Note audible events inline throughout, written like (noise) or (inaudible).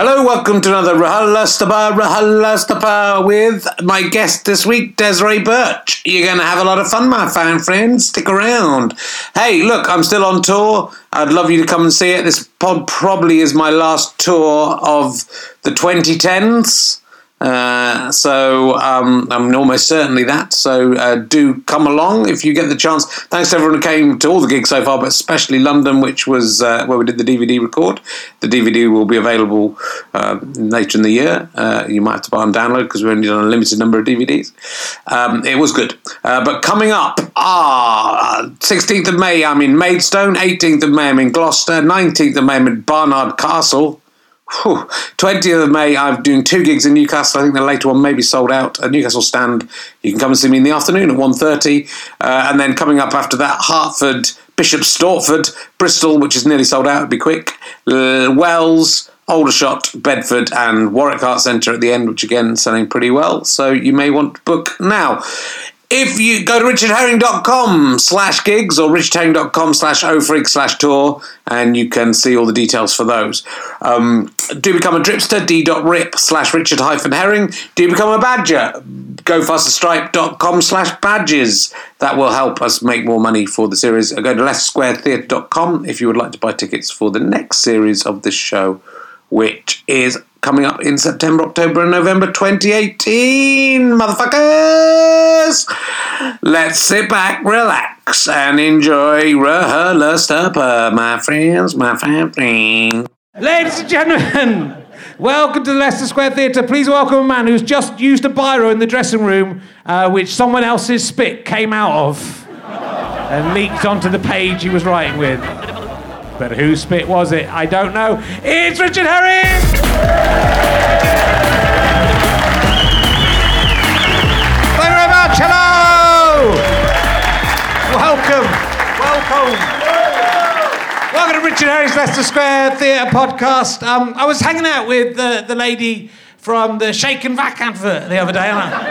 Hello, welcome to another RHLSTP, RHLSTP with my guest this week, Desiree Burch. You're going to have a lot of fun, my fine friends. Stick around. Hey, look, I'm still on tour. I'd love you to come and see it. This pod probably is my last tour of the 2010s. Uh, so um, I'm almost certainly that. So uh, do come along if you get the chance. Thanks to everyone who came to all the gigs so far, but especially London, which was uh, where we did the DVD record. The DVD will be available uh, later in the year. Uh, you might have to buy and download because we only done a limited number of DVDs. Um, it was good. Uh, but coming up, ah, 16th of May, I'm in Maidstone. 18th of May, I'm in Gloucester. 19th of May, I'm in Barnard Castle. Whew. 20th of May, I'm doing two gigs in Newcastle. I think the later one may be sold out. A Newcastle stand. You can come and see me in the afternoon at 1.30. Uh, and then coming up after that, Hartford, Bishop Stortford, Bristol, which is nearly sold out. It'll be quick. Uh, Wells, Aldershot, Bedford, and Warwick Art Centre at the end, which again selling pretty well. So you may want to book now. If you go to richardherring.com slash gigs or richardherring.com slash ofreak slash tour, and you can see all the details for those. Um, do become a dripster, d.rip slash richard hyphen herring. Do become a badger, gofasterstripe.com slash badges. That will help us make more money for the series. Go to leicestersquaretheatre.com if you would like to buy tickets for the next series of this show, which is coming up in September, October, and November 2018, motherfuckers! Let's sit back, relax, and enjoy RHLSTP, my friends, my family. Ladies and gentlemen, welcome to the Leicester Square Theatre. Please welcome a man who's just used a biro in the dressing room, uh, which someone else's spit came out of and leaked onto the page he was writing with. But whose spit was it? I don't know. It's Richard Herring! Hello! Welcome. Welcome. Welcome to Richard Herring's Leicester Square Theatre podcast. Um, I was hanging out with the, the lady from the Shake and Vac advert the other day, and I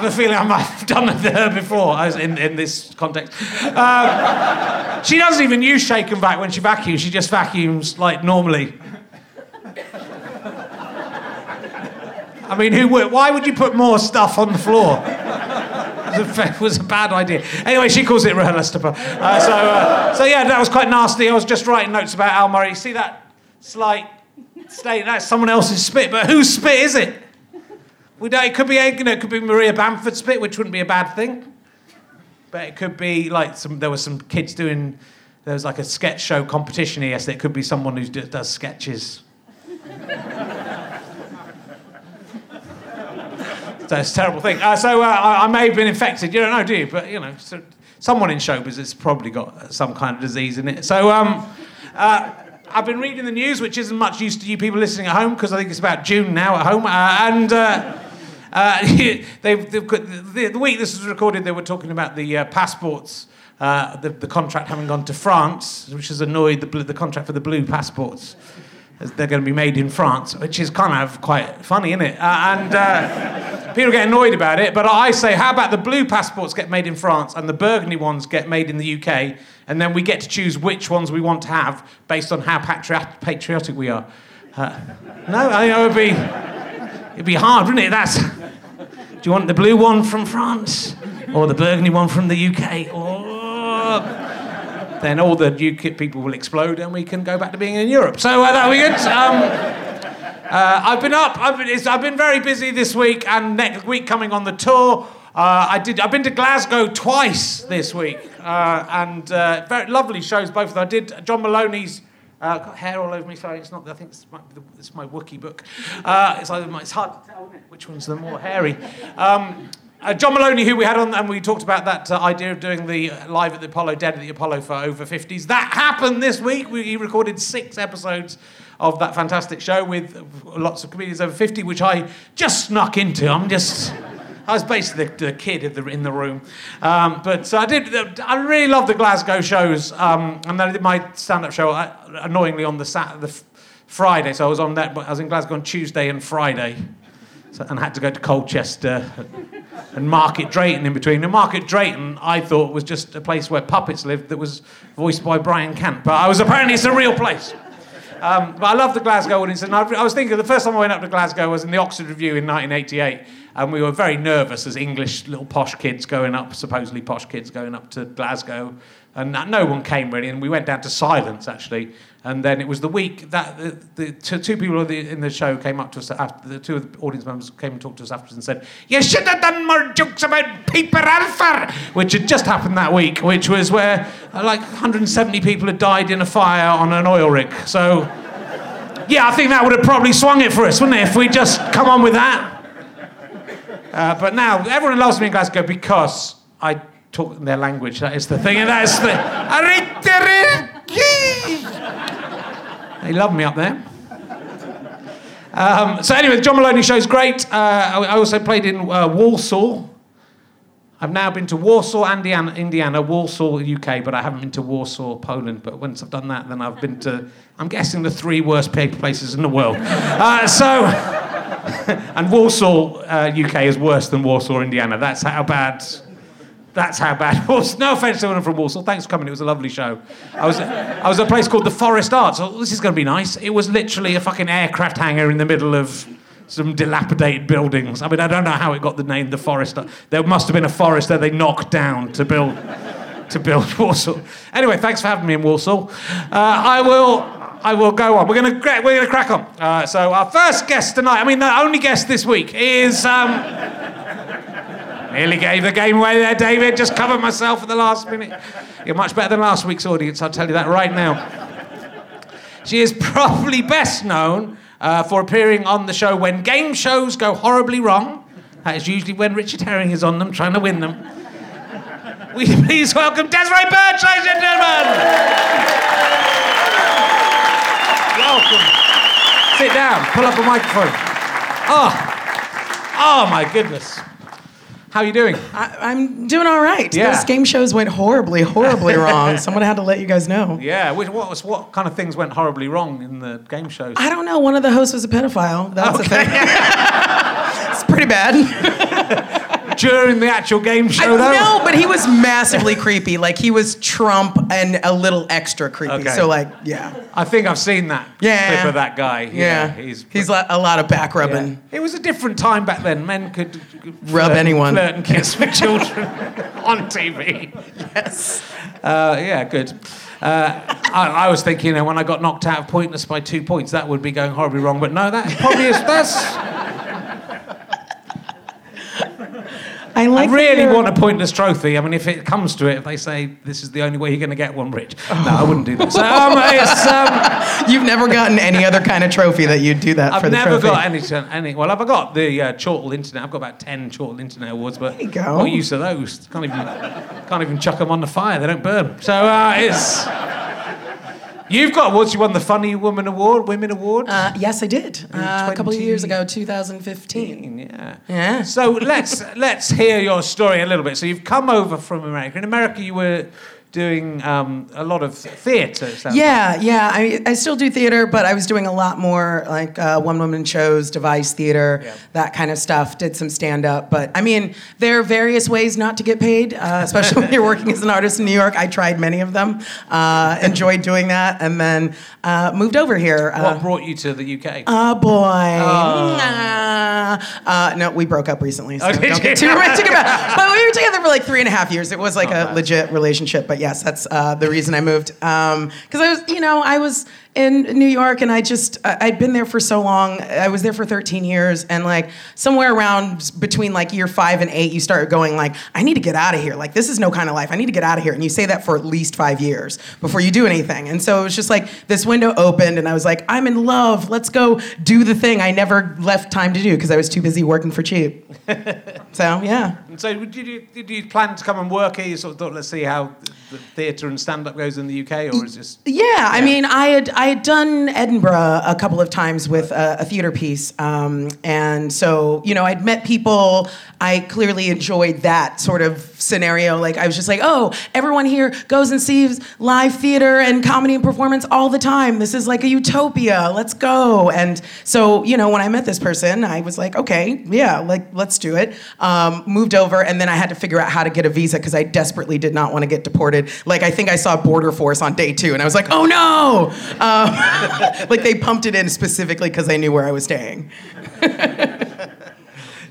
have a feeling I might have done it with her before I in, in this context. Um, she doesn't even use Shake and Vac when she vacuums, she just vacuums like normally. I mean, who would? Why would you put more stuff on the floor? It was a, bad idea. Anyway, she calls it RHLSTP. Uh, so, uh, so yeah, that was quite nasty. I was just writing notes about Al Murray. See that slight state? That's someone else's spit, but whose spit is it? We don't, it could be, you know, it could be Maria Bamford's spit, which wouldn't be a bad thing. But it could be like some. There were some kids doing. There was like a sketch show competition here, so it could be someone who does sketches. That's a terrible thing. Uh, so uh, I, I may have been infected. You don't know, do you? But you know, so someone in showbiz has probably got some kind of disease in it. So um, uh, I've been reading the news, which isn't much use to you people listening at home because I think it's about June now at home, uh, and. Uh, (laughs) got, the, the week this was recorded, they were talking about the uh, passports, uh, the, the contract having gone to France, which has annoyed the, the contract for the blue passports. as They're going to be made in France, which is kind of quite funny, isn't it? Uh, and uh, people get annoyed about it, but I say, how about the blue passports get made in France and the burgundy ones get made in the UK, and then we get to choose which ones we want to have based on how patriot- patriotic we are? Uh, no, I think it would be. It'd be hard, wouldn't it? That's. Do you want the blue one from France or the burgundy one from the UK? Or then all the UKIP people will explode and we can go back to being in Europe. So uh, that'll be good. Um, uh, I've been up. I've been, I've been very busy this week and next week coming on the tour. Uh, I did. I've been to Glasgow twice this week, uh, and uh, very lovely shows. Both of them. I did John Moloney's uh, got hair all over me. Sorry, it's not. I think it's my, Wookiee book. Uh, it's, either, it's hard to tell which one's the more hairy. Um, uh, John Moloney, who we had on, and we talked about that uh, idea of doing the uh, live at the Apollo, dead at the Apollo for over 50s. That happened this week. We he recorded six episodes of that fantastic show with lots of comedians over 50, which I just snuck into. I'm just. I was basically the, the kid in the, in the room. Um, but I did. I really love the Glasgow shows, um, and then I did my stand-up show uh, annoyingly on the the Friday. So I was on that. I was in Glasgow on Tuesday and Friday, so, and had to go to Colchester and Market Drayton in between. And Market Drayton, I thought was just a place where puppets lived that was voiced by Brian Cant, but I was apparently it's a real place. Um, but I love the Glasgow audience, and I, I was thinking the first time I went up to Glasgow was in the Oxford Revue in 1988, and we were very nervous as English little posh kids going up, supposedly posh kids going up to Glasgow, and no one came really, and we went down to silence actually, and then it was the week that the, the two, people in the, show came up to us after the two of the audience members came and talked to us afterwards and said, "You should have done more jokes about Piper Alpha," which had just happened that week, which was where uh, like 170 people had died in a fire on an oil rig. So, yeah, I think that would have probably swung it for us, wouldn't it, if we just come on with that? Uh, but now everyone loves me in Glasgow because I talk their language. That is the thing, and that's the. (laughs) They love me up there. Um, so anyway, the John Moloney show is great. Uh, I also played in uh, Warsaw. I've now been to Warsaw, Indiana, Indiana, Warsaw, UK, but I haven't been to Warsaw, Poland. But once I've done that, then I've been to, I'm guessing, the three worst paper places in the world. Uh, so, (laughs) and Warsaw, uh, UK is worse than Warsaw, Indiana. That's how bad that's how bad was. No offense to anyone from Warsaw. Thanks for coming. It was a lovely show. I was, I was at a place called the Forest Arts. Oh, this is going to be nice. It was literally a fucking aircraft hangar in the middle of some dilapidated buildings. I mean, I don't know how it got the name the Forest. There must have been a forest that they knocked down to build, to build (laughs) Warsaw. Anyway, thanks for having me in Warsaw. Uh, I will. I will go on. We're gonna we're gonna crack on. Uh, so our first guest tonight. I mean, the only guest this week is. Um, Nearly gave the game away there, David. Just covered myself at the last minute. You're much better than last week's audience, I'll tell you that right now. She is probably best known uh, for appearing on the show when game shows go horribly wrong. That is usually when Richard Herring is on them, trying to win them. We please welcome Desiree Burch, ladies and gentlemen. Welcome. Sit down. Pull up a microphone. Oh, oh my goodness. How are you doing? I, am doing all right. Yeah. Those game shows went horribly, horribly (laughs) wrong. Someone had to let you guys know. Yeah. What, was, what kind of things went horribly wrong in the game shows? I don't know. One of the hosts was a pedophile. That's okay. the thing. (laughs) it's pretty bad. (laughs) during the actual game show, I, though? No, but he was massively creepy. Like he was Trump and a little extra creepy. Okay. So like, yeah. I think I've seen that yeah. clip of that guy. Yeah, yeah. he's he's a lot of back rubbing. Yeah. It was a different time back then. Men could rub flirt, anyone, flirt and kiss with children (laughs) on TV. Yes. Uh, yeah, good. Uh, I, I, was thinking, you know, when I got knocked out of pointless by two points, that would be going horribly wrong. But no, that probably is. That's I, like I really want a pointless trophy. I mean, if it comes to it, if they say this is the only way you're going to get one, Rich, oh. no, I wouldn't do that. So, um, um, (laughs) You've never gotten any other kind of trophy that you'd do that for. I've for the never trophy. got any, any. Well, I've got the uh, Chortle Internet. I've got about ten Chortle Internet awards, but there you go. what use of those? Can't even, can't even chuck them on the fire. They don't burn. So uh, it's. You've got awards. You won the Funny Woman Award, Women Award. Uh, yes, I did. Uh, a couple of years ago, 2015. Yeah. Yeah. So let's let's hear your story a little bit. So you've come over from America. In America, you were doing um, a lot of theatre. Yeah, like. yeah. I, I still do theater, but I was doing a lot more like uh, one woman shows, device theater, yeah. that kind of stuff. Did some stand up, but I mean, there are various ways not to get paid, uh, (laughs) especially when you're working as an artist in New York. I tried many of them, uh, enjoyed doing that, and then uh, moved over here. what uh, brought you to the UK? Oh boy. Oh. No, we broke up recently, so don't get too (laughs) romantic about. It. But we were together for like three and a half years. It was like Not a bad. legit relationship, but yes, that's uh, the reason I moved. Because um, I was, you know, I was in New York, and I just I'd been there for so long. I was there for 13 years, and like somewhere around between like year five and eight, you start going like, I need to get out of here. Like this is no kind of life. I need to get out of here. And you say that for at least five years before you do anything. And so it was just like this window opened, and I was like, I'm in love. Let's go do the thing I never left time to do because I was too busy working for cheap. (laughs) so yeah. And so did you did you plan to come and work here? You sort of thought, let's see how the theatre and stand up goes in the UK, or is this? Yeah, yeah, I mean, I had I had done Edinburgh a couple of times with a, a theater piece, um, and so you know I'd met people. I clearly enjoyed that sort of scenario. Like I was just like, oh, everyone here goes and sees live theater and comedy and performance all the time. This is like a utopia. Let's go. And so you know when I met this person, I was like, okay, yeah, like let's do it. Um, moved over, and then I had to figure out how to get a visa because I desperately did not want to get deported. Like I think I saw Border Force on day two, and I was like, oh no. (laughs) like they pumped it in specifically because they knew where I was staying. (laughs)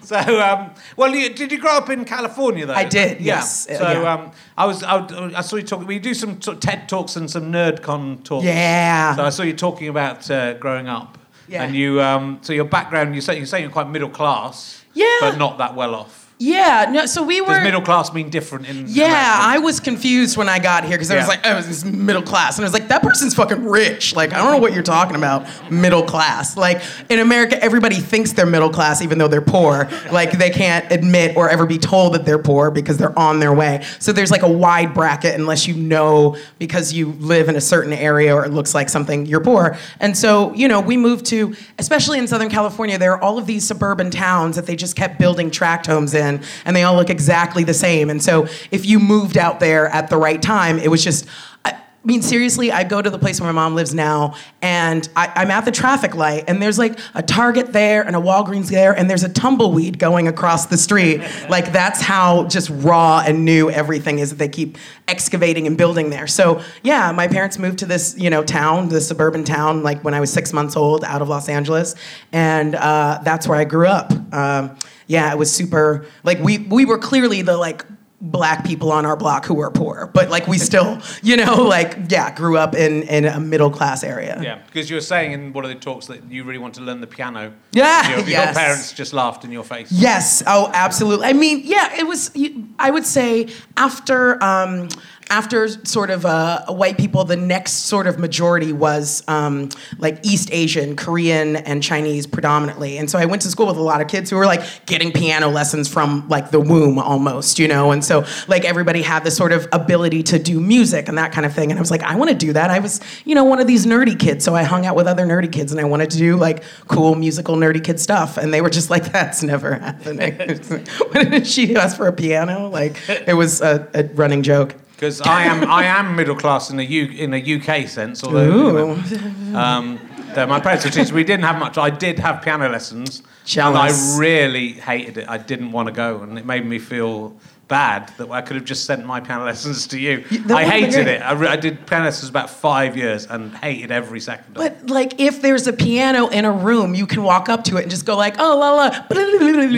So, um, well, you, did you grow up in California though? I did, Yeah. yes. Uh, So, yeah. um, I was, I, I saw you talking. We do some sort of TED talks and some NerdCon talks. Yeah. So I saw you talking about uh, growing up. Yeah. And you, um, so your background, you say you say you're quite middle class. Yeah. But not that well off. Yeah, no, so we were. Does middle class mean different in? Yeah, America? I was confused when I got here because I was like, oh, this is middle class. And I was like, that person's fucking rich. Like, I don't know what you're talking about, middle class. Like, in America, everybody thinks they're middle class even though they're poor. Like, they can't admit or ever be told that they're poor because they're on their way. So there's like a wide bracket unless you know because you live in a certain area or it looks like something, you're poor. And so, you know, we moved to, especially in Southern California, there are all of these suburban towns that they just kept building tract homes in, and they all look exactly the same. And so, if you moved out there at the right time, it was just. I, mean, seriously, I go to the place where my mom lives now, and I, I'm at the traffic light, and there's like a Target there and a Walgreens there, and there's a tumbleweed going across the street. (laughs) Like, that's how just raw and new everything is that they keep excavating and building there. So, yeah, my parents moved to this, you know, town, this suburban town, like when I was six months old out of Los Angeles, and uh, that's where I grew up. Um, yeah, it was super, like, we, we were clearly the, like, black people on our block who were poor, but like we still, you know, (laughs) like yeah, grew up in in a middle class area. Yeah, because you were saying in one of the talks that you really want to learn the piano. Yeah, Your, your yes. parents just laughed in your face. Yes. Oh, absolutely. I mean, yeah, it was. I would say after um, after sort of uh, white people, the next sort of majority was um, like East Asian, Korean, and Chinese predominantly. And so I went to school with a lot of kids who were like getting piano lessons from like the womb almost, you know. And so like everybody had this sort of ability to do music and that kind of thing. And I was like, I want to do that. I was, you know, one of these nerdy kids, so I hung out with other nerdy kids, and I wanted to do like cool musical nerdy kid stuff. And they were just like, that's never happening. (laughs) when did she ask for a piano? Like it was a, a running joke. Because I am I am middle class in a U, in a UK sense, although you know, um, my parents were teachers. We didn't have much. I did have piano lessons, Jealous. and I really hated it. I didn't want to go, and it made me feel bad that I could have just sent my piano (laughs) lessons to you. I hated it. I, re- I did piano lessons about five years and hated every second of it. But like, if there's a piano in a room, you can walk up to it and just go like, "Oh la la,"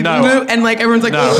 No. (laughs) and like everyone's like, No,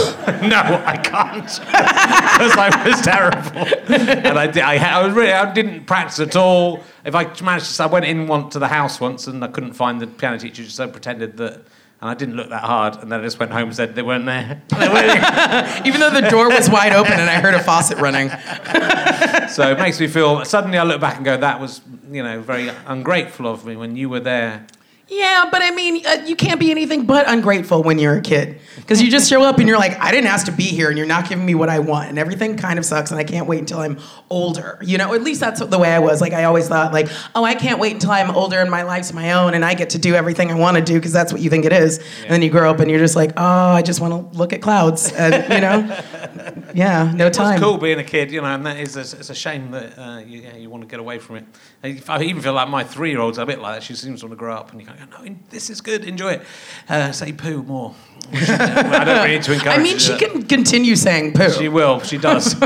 (laughs) no, I can't because I was terrible, and I did. I, I was really, I didn't practice at all. If I managed to, I went in one to the house once and I couldn't find the piano teacher, so I pretended that. And I didn't look that hard, and then I just went home and said they weren't there. (laughs) (laughs) Even though the door was wide open and I heard a faucet running. (laughs) so it makes me feel. Suddenly, I look back and go, "That was, you know, very ungrateful of me when you were there." Yeah, but I mean, uh, you can't be anything but ungrateful when you're a kid because you just show up and you're like, I didn't ask to be here, and you're not giving me what I want, and everything kind of sucks, and I can't wait until I'm older. You know, at least that's the way I was. Like, I always thought, like, oh, I can't wait until I'm older and my life's my own, and I get to do everything I want to do because that's what you think it is. And then you grow up and you're just like, oh, I just want to look at clouds, and you know, (laughs) yeah, no time. It's cool being a kid, you know, and that is a, it's a shame that uh, you, yeah, you want to get away from it. I even feel like my three-year-old's a bit like that. She seems to want to grow up, and you go, no, this is good, enjoy it. Uh, say poo more. (laughs) I don't really need to encourage. I mean, she can continue saying poo. She will. She does. (laughs)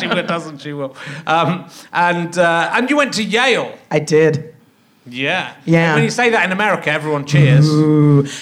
she will, doesn't. She will. Um, and uh, and you went to Yale. I did. Yeah. Yeah. When you say that in America, everyone cheers.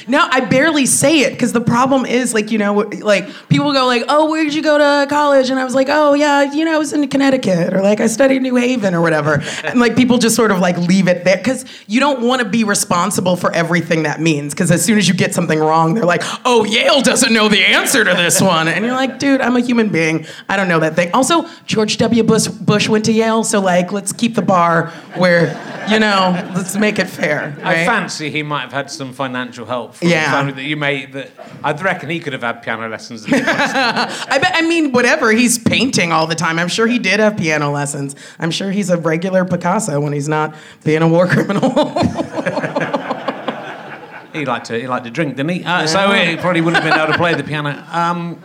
No, I barely say it because the problem is like you know like people go like oh where did you go to college? And I was like oh yeah you know I was in Connecticut or like I studied New Haven or whatever. (laughs) And like people just sort of like leave it there because you don't want to be responsible for everything that means because as soon as you get something wrong they're like oh Yale doesn't know the answer to this one. And you're like dude I'm a human being. I don't know that thing. Also George W. Bush Bush went to Yale so like let's keep the bar where you know (laughs) let's make it fair I fancy he might have had some financial help from Yeah. the family that you may. That I reckon he could have had piano lessons. (laughs) I bet. I mean, whatever. He's painting all the time. I'm sure he did have piano lessons. I'm sure he's a regular Picasso when he's not being a war criminal. (laughs) he liked to. He liked to drink, didn't he? Uh, So he probably wouldn't have been able to play the piano. Um,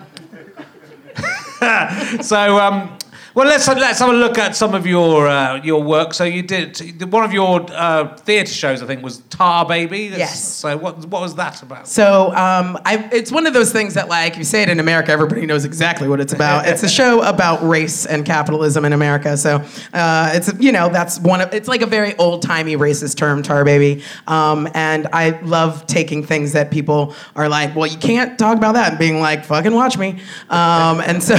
so, um, Well, let's let's have a look at some of your uh, your work. So you did one of your uh, theatre shows, I think, was Tar Baby. That's- Yes. So what what was that about? So um, I, it's one of those things that, like, you say it in America, everybody knows exactly what it's about. it's a (laughs) show about race and capitalism in America. So uh, it's you know that's one of it's like a very old timey racist term, tar baby. Um, and I love taking things that people are like, well, you can't talk about that, and being like, fucking watch me. Um, and so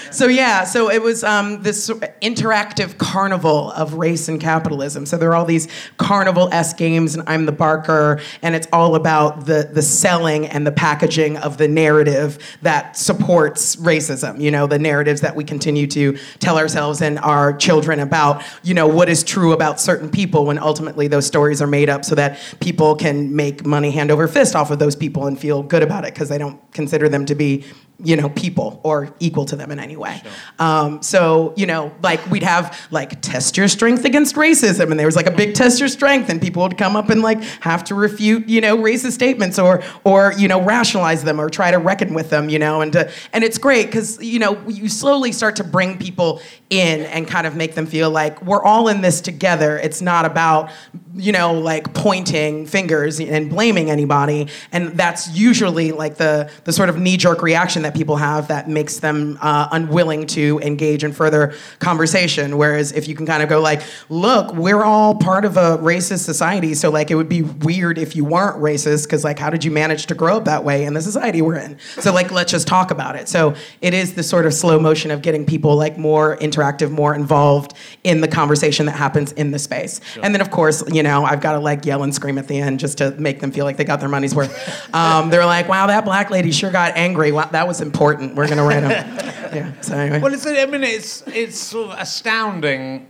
(laughs) so yeah, so it was um, this interactive carnival of race and capitalism. So there are all these carnival s games, and I'm the barker, and it's all about the the selling and the packaging of the narrative that supports racism. You know, the narratives that we continue to tell ourselves and our children about. You know, what is true about certain people when ultimately those stories are made up so that people can make money hand over fist off of those people and feel good about it because they don't consider them to be you know people or equal to them in any way. Um, so you know like we'd have like test your strength against racism and there was like a big test your strength and people would come up and like have to refute you know racist statements or or you know rationalize them or try to reckon with them you know and uh, and it's great because you know you slowly start to bring people in and kind of make them feel like we're all in this together. It's not about you know like pointing fingers and blaming anybody and that's usually like the the sort of knee-jerk reaction that people have that makes them uh, unwilling to engage in further conversation. Whereas if you can kind of go like look we're all part of a racist society so like it would be weird if you weren't racist because like how did you manage to grow up that way in the society we're in? So like let's just talk about it. So it is the sort of slow motion of getting people like more interactive more involved in the conversation that happens in the space. And then of course you know i've got to like yell and scream at the end just to make them feel like they got their money's worth. Um, they're like wow that black lady sure got angry. Wow, that was important we're gonna write them (laughs) yeah so anyway Well, it's, I mean, it's it's sort of astounding.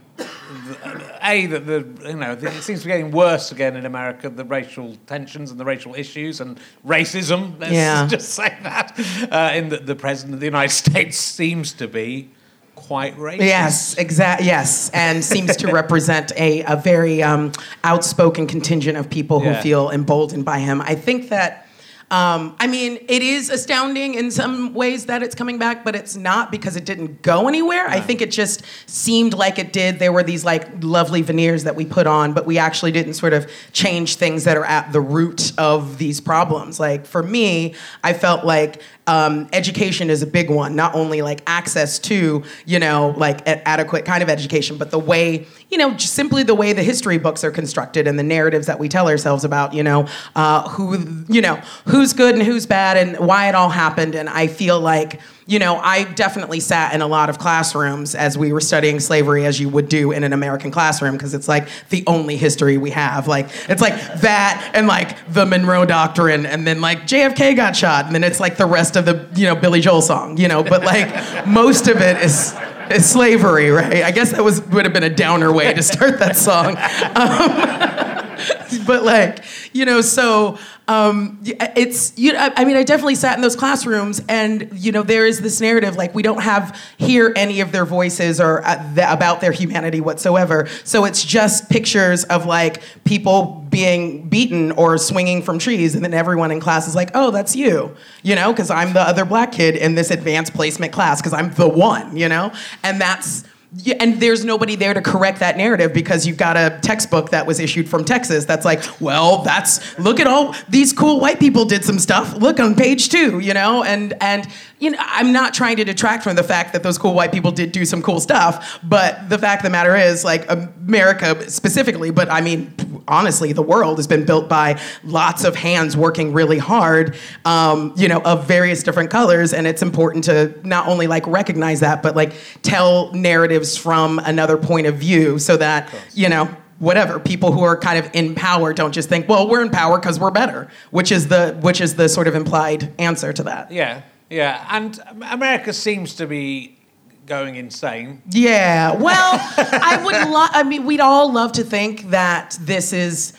A that the you know it seems to be getting worse again in America. The racial tensions and the racial issues and racism. Let's Yeah. (laughs) just say that. Uh, in the, the president of the United States seems to be quite racist. Yes, exactly. Yes, and seems to (laughs) represent a, a very um, outspoken contingent of people who Yeah. feel emboldened by him. I think that. Um, I mean, it is astounding in some ways that it's coming back, but it's not because it didn't go anywhere. I think it just seemed like it did. There were these like lovely veneers that we put on, but we actually didn't sort of change things that are at the root of these problems. Like for me, I felt like um, education is a big one. Not only like access to, you know, like adequate kind of education, but the way, you know, just simply the way the history books are constructed and the narratives that we tell ourselves about, you know, uh, who, you know, who's good and who's bad and why it all happened. And I feel like, you know, I definitely sat in a lot of classrooms as we were studying slavery, as you would do in an American classroom, because it's like the only history we have. Like, it's like that and like the Monroe Doctrine, and then like JFK got shot, and then it's like the rest of the, you know, Billy Joel song, you know, but like (laughs) most of it is. Slavery, right? I guess that was would have been a downer way to start that song. (laughs) Um, (laughs) but like you know so um, it's you know, I mean I definitely sat in those classrooms and you know there is this narrative like we don't have hear any of their voices or uh, about their humanity whatsoever. So it's just pictures of like people being beaten or swinging from trees and then everyone in class is like oh that's you you know because I'm the other black kid in this advanced placement class because I'm the one you know? And that's yeah, and there's nobody there to correct that narrative because you've got a textbook that was issued from Texas that's like, well, that's look at all these cool white people did some stuff. Look on page two, you know, and and you know, I'm not trying to detract from the fact that those cool white people did do some cool stuff, but the fact of the matter is, like America specifically, but I mean, honestly, the world has been built by lots of hands working really hard, um, you know, of various different colors, and it's important to not only like recognize that, but like tell narratives from another point of view, so that you know whatever people who are kind of in power don't just think well we're in power because we're better which is the which is the sort of implied answer to that. Yeah, yeah. And America seems to be going insane. Yeah. Well, I would (laughs) love. I mean, we'd all love to think that this is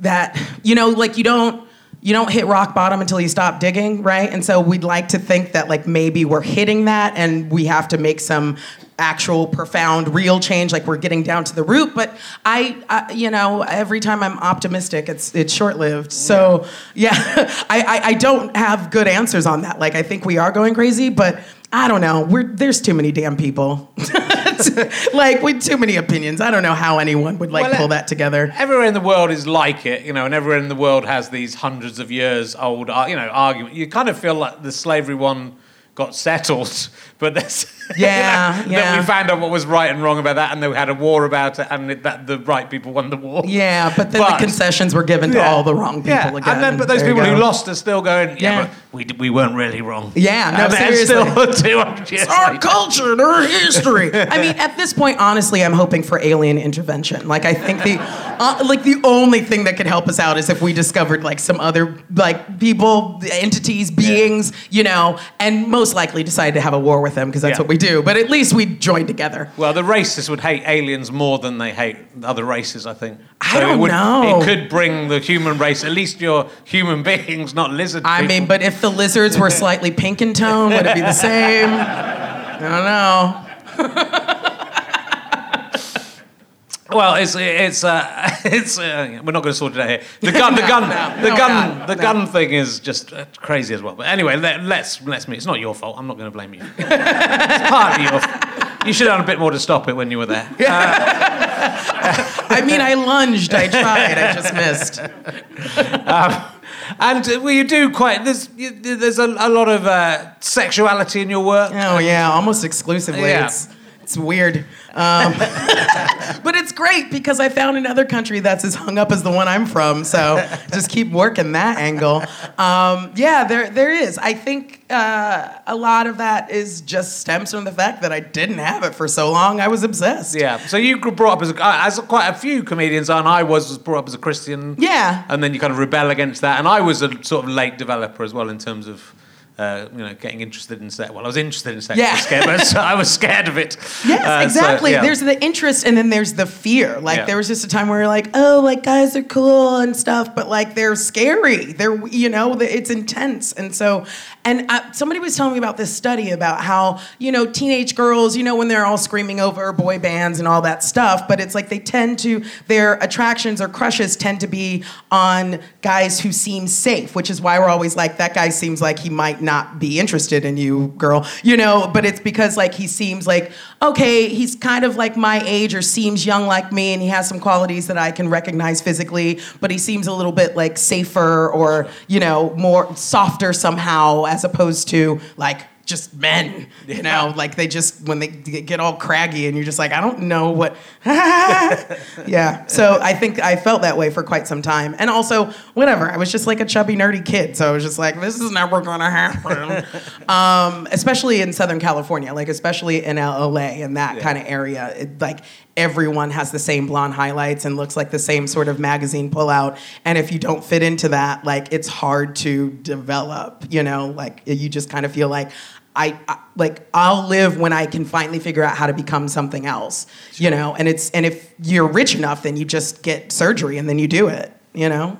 that you know, like you don't you don't hit rock bottom until you stop digging, right? And so we'd like to think that like maybe we're hitting that, and we have to make some actual profound real change like we're getting down to the root but I, I you know every time i'm optimistic it's it's short-lived so yeah (laughs) I, I i don't have good answers on that like i think we are going crazy but I don't know. We're there's too many damn people. (laughs) like with too many opinions. I don't know how anyone would like Well, pull that together. Everywhere in the world is like it, you know, and everywhere in the world has these hundreds of years old, uh, you know, argument. You kind of feel like the slavery one got settled, (laughs) but there's (laughs) Yeah, yeah. That we found out what was right and wrong about that, and they had a war about it, and it, that the right people won the war. Yeah, but then But- the concessions were given to Yeah. all the wrong people yeah. again. And then, but those people who lost are still going, yeah, Yeah. but we, we weren't really wrong. Yeah, no, then seriously. still (laughs) 200 years It's our later. culture and our history. (laughs) I mean, at this point, honestly, I'm hoping for alien intervention. Like, I think the, uh, like the only thing that could help us out is if we discovered like some other like people, entities, beings, you know, and most likely decided to have a war with them because that's what we do. But at least we join together. Well, the racists would hate aliens more than they hate other races, I think. I it don't would, know. It could bring the human race, at least you're human (laughs) beings, not lizard I people. mean, but if the lizards were (laughs) slightly pink in tone, would it be the same? I don't know. (laughs) Well, it's it's uh, (laughs) it's uh, we're not going to sort it out here. The gun, the (laughs) gun, No, the no, gun, no, the gun thing is just uh, crazy as well. But anyway, let, let's let's me. It's not your fault. I'm not going to blame you. (laughs) it's partly your. You should have done a bit more to stop it when you were there. I mean, I lunged, I tried, I just missed. And uh, well, you do quite. There's you, there's a, a lot of uh, sexuality in your work. Oh yeah, almost exclusively. Yeah. It's it's weird, um, (laughs) but it's great because I found another country that's as hung up as the one I'm from. So just keep working that angle. Um, yeah, there there is. I think uh, a lot of that is just stems from the fact that I didn't have it for so long. I was obsessed. Yeah. So you grew brought up as a, uh, as quite a few comedians, and I was, was brought up as a Christian. Yeah. And then you kind of rebel against that, and I was a sort of late developer as well in terms of. Uh, you know, getting interested in sex. Well, I was interested in sex. Yeah. I was scared, but I was scared of it. (laughs) Yes, Uh, so, exactly. yeah. There's the interest and then there's the fear. Like Yeah. there was just a time where you're like, oh, like guys are cool and stuff, but like they're scary. They're you know, it's intense. And so, and uh, somebody was telling me about this study about how you know teenage girls, you know, when they're all screaming over boy bands and all that stuff, but it's like they tend to their attractions or crushes tend to be on guys who seem safe, which is why we're always like that guy seems like he might not be interested in you, girl. You know, but it's because like he seems like okay, he's kind of like my age or seems young like me and he has some qualities that I can recognize physically, but he seems a little bit like safer or, you know, more softer somehow as opposed to like just men, you know, like they just when they get all craggy and you're just like, I don't know what. (laughs) yeah. So I think I felt that way for quite some time, and also whatever. I was just like a chubby, nerdy kid, so I was just like, this is never gonna happen. (laughs) um, especially in Southern California, like especially in LA and that kind of area, it, like everyone has the same blonde highlights and looks like the same sort of magazine pullout. And if you don't fit into that, like it's hard to develop. You know, like you just kind of feel like. I, I like I'll live when I can finally figure out how to become something else, you know. And it's and if you're rich enough, then you just get surgery and then you do it, you know.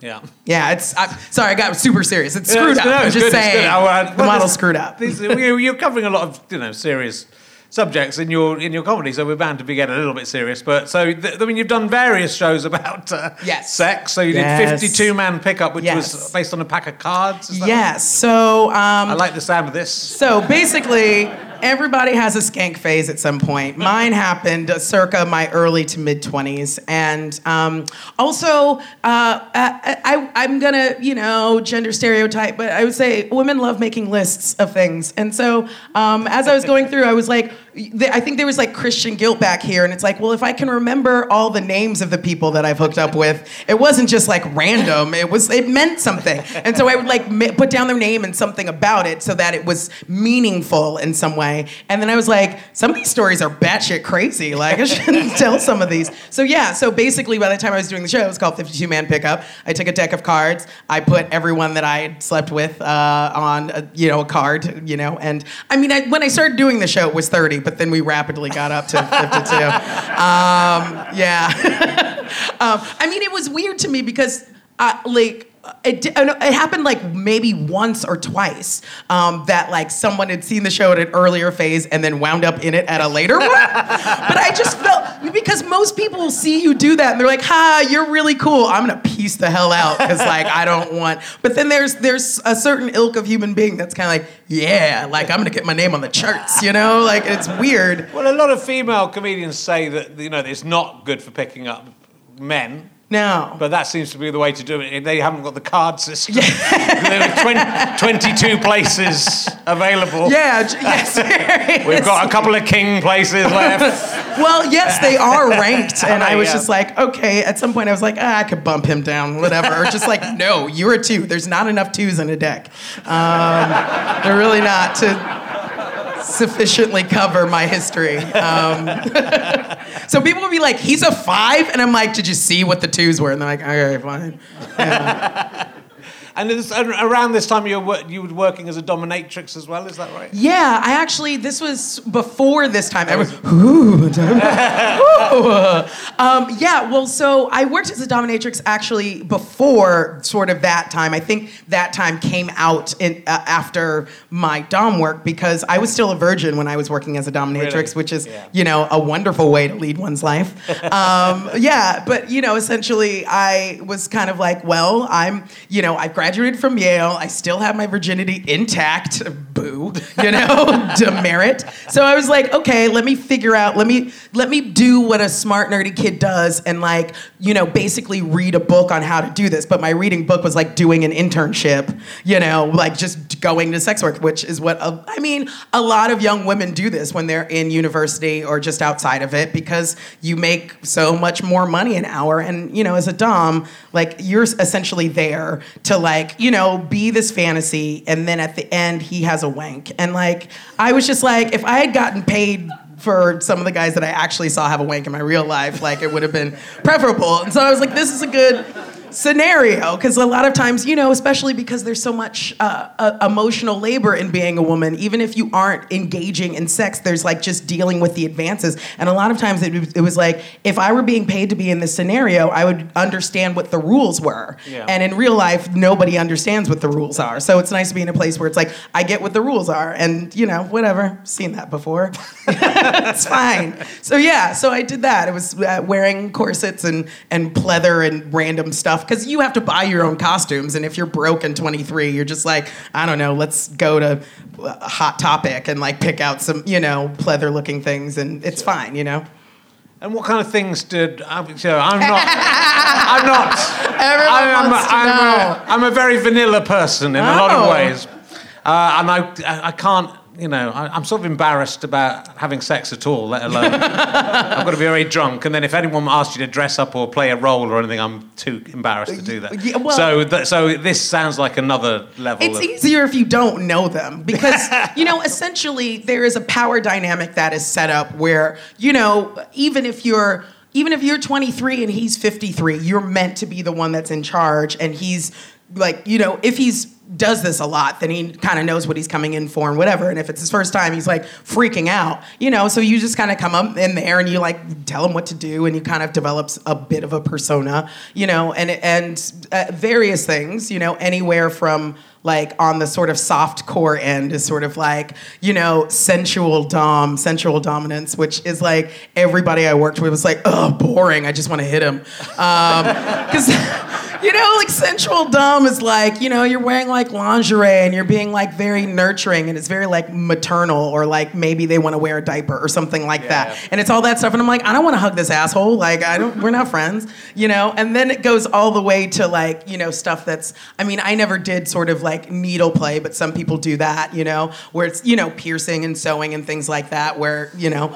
yeah. Yeah, it's I, sorry, I got super serious. It's Yeah, screwed it's up. No, I'm just good, saying. I- I- the well, model's screwed up. These, you- you're covering a lot of you know serious subjects in your in your comedy, so we're bound to be getting a little bit serious. But so th- I mean, you've done various shows about uh, Yes. sex. So you Yes. did 52 man pickup, which Yes. was based on a pack of cards. is that Yes. So um. I like the sound of this. So basically, everybody has a skank phase at some point. Mine happened uh, circa my early to mid 20s. And um, also, uh, I, I, I'm gonna, you know, gender stereotype, but I would say women love making lists of things. And so um, as I was going through, I was like, th- I think there was like Christian guilt back here. And it's like, well, if I can remember all the names of the people that I've hooked up with, it wasn't just like random. It was, it meant something. And so I would like put down their name and something about it so that it was meaningful in some way. And then I was like, some of these stories are batshit crazy. Like I shouldn't (laughs) tell some of these. So yeah, so basically by the time I was doing the show, it was called 52 Man Pickup. I took a deck of cards. I put everyone that I had slept with uh, on, a, you know, a card, you know. And I mean, I, when I started doing the show, it was 30, but then we rapidly got up to 52. (laughs) um, yeah. (laughs) um, I mean, it was weird to me because, uh, like, it, di- uh, no, it happened like maybe once or twice um, that like someone had seen the show at an earlier phase and then wound up in it at a later one. (laughs) but I just felt because most people will see you do that and they're like, "Ha, you're really cool." I'm gonna piece the hell out because like I don't want. But then there's there's a certain ilk of human being that's kind of like, yeah, like I'm gonna get my name on the charts, you know? Like it's weird. Well, a lot of female comedians say that you know it's not good for picking up men. No. But that seems to be the way to do it. They haven't got the card system. (laughs) there are 20, 22 places available. yeah. Yes. (laughs) We've got a couple of king places left. (laughs) Well, yes, they are ranked, and I was Yeah. just like, okay. At some point, I was like, ah, I could bump him down, whatever. Or just like, no, you're a two. There's not enough twos in a deck. Um, they're really not to sufficiently cover my history. Um, (laughs) so people would be like, he's a five, and I'm like, did you see what the twos were? And they're like, okay, fine. And it's around this time you were, you were working as a dominatrix as well, is that right? Yeah, I actually this was before this time. I was, (laughs) ooh. Um, yeah, well, so I worked as a dominatrix actually before sort of that time. I think that time came out in, uh, after my dom work because I was still a virgin when I was working as a dominatrix, Really? which is Yeah. you know a wonderful way to lead one's life. (laughs) Um, yeah, but you know, essentially, I was kind of like, well, I'm, you know, I graduated from Yale. I still have my virginity intact. Boo, you know, (laughs) demerit. So I was like, okay, let me figure out. Let me let me do what a smart nerdy kid does, and like, you know, basically read a book on how to do this. But my reading book was like doing an internship, you know, like just going to sex work, which is what a, I mean. A lot of young women do this when they're in university or just outside of it because you make so much more money an hour. And you know, as a dom, like you're essentially there to like you know be this fantasy, and then at the end he has a wank. And like I was just like, if I had gotten paid for some of the guys that I actually saw have a wank in my real life, like it would have been preferable. And so I was like, this is a good scenario because a lot of times you know especially because there's so much uh, uh, emotional labor in being a woman even if you aren't engaging in sex there's like just dealing with the advances and a lot of times it, was- it was like if i were being paid to be in this scenario i would understand what the rules were Yeah. and in real life nobody understands what the rules are so it's nice to be in a place where it's like i get what the rules are and you know whatever seen that before (laughs) it's fine. So yeah, so I did that. It was uh, wearing corsets and and pleather and random stuff because you have to buy your own costumes. And if you're broke and 23, you're just like, I don't know, let's go to uh, Hot Topic and like pick out some, you know, pleather looking things, and it's fine, you know. And what kind of things did I'm, so I'm not (laughs) I'm not Everyone I'm, wants to I'm, know. A, I'm a very vanilla person in a lot Oh. of ways, uh, and I I can't you know I, I'm sort of embarrassed about having sex at all, let alone I've got to be very drunk, and then if anyone asks you to dress up or play a role or anything, I'm too embarrassed to do that. Yeah, well- so th- so this sounds like another level. It's of, easier if you don't know them because, you know, essentially there is a power dynamic that is set up where, you know, even if you're even if you're 23 and he's 53, you're meant to be the one that's in charge and he's like, you know, if he's does this a lot, then he kind of knows what he's coming in for and whatever. And if it's his first time, he's like freaking out, you know. So you just kind of come up in there and you like tell him what to do, and he kind of develops a bit of a persona, you know, and and uh, various things, you know, anywhere from like on the sort of soft core end is sort of like you know sensual dom sensual dominance which is like everybody i worked with was like oh boring i just want to hit him. Um, (laughs) because you know like sensual dom is like you know you're wearing like lingerie and you're being like very nurturing and it's very like maternal or like maybe they want to wear a diaper or something like that. And it's all that stuff and i'm like i don't want to hug this asshole like i don't we're not friends you know? And then it goes all the way to like you know stuff that's i mean i never did sort of like needle play but some people do that you know where it's you know piercing and sewing and things like that where you know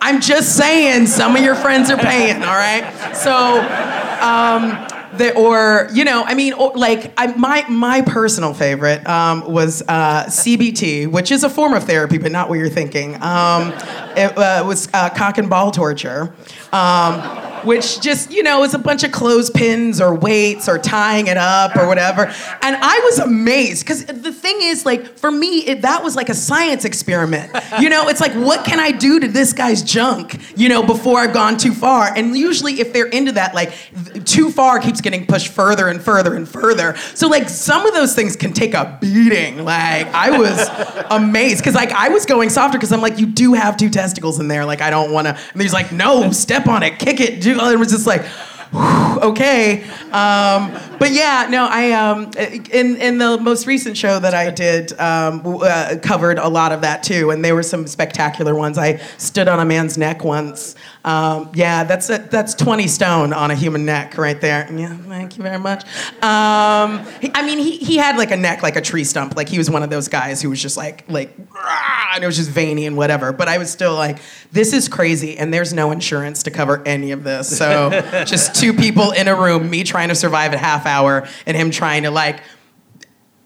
i'm just saying some of your friends are paying all right so um the, or you know, I mean, or, like I, my my personal favorite um, was uh, CBT, which is a form of therapy, but not what you're thinking. Um, it uh, was uh, cock and ball torture. Um, which just, you know, is a bunch of clothespins or weights or tying it up or whatever. And I was amazed because the thing is, like, for me, it, that was like a science experiment. You know, it's like, what can I do to this guy's junk, you know, before I've gone too far? And usually, if they're into that, like, too far keeps getting pushed further and further and further. So, like, some of those things can take a beating. Like, I was (laughs) amazed because, like, I was going softer because I'm like, you do have two testicles in there. Like, I don't want to. And he's like, no, step on it, kick it. Do. It was just like, okay. Um, but yeah, no, I um, in in the most recent show that I did um, uh, covered a lot of that too, and there were some spectacular ones. I stood on a man's neck once. Um, yeah, that's a, that's 20 stone on a human neck right there. Yeah, thank you very much. Um, he- I mean, he, he had like a neck like a tree stump. Like he was one of those guys who was just like like, and it was just veiny and whatever. But I was still like, this is crazy, and there's no insurance to cover any of this. So (laughs) just two people in a room, me trying to survive a half hour, and him trying to like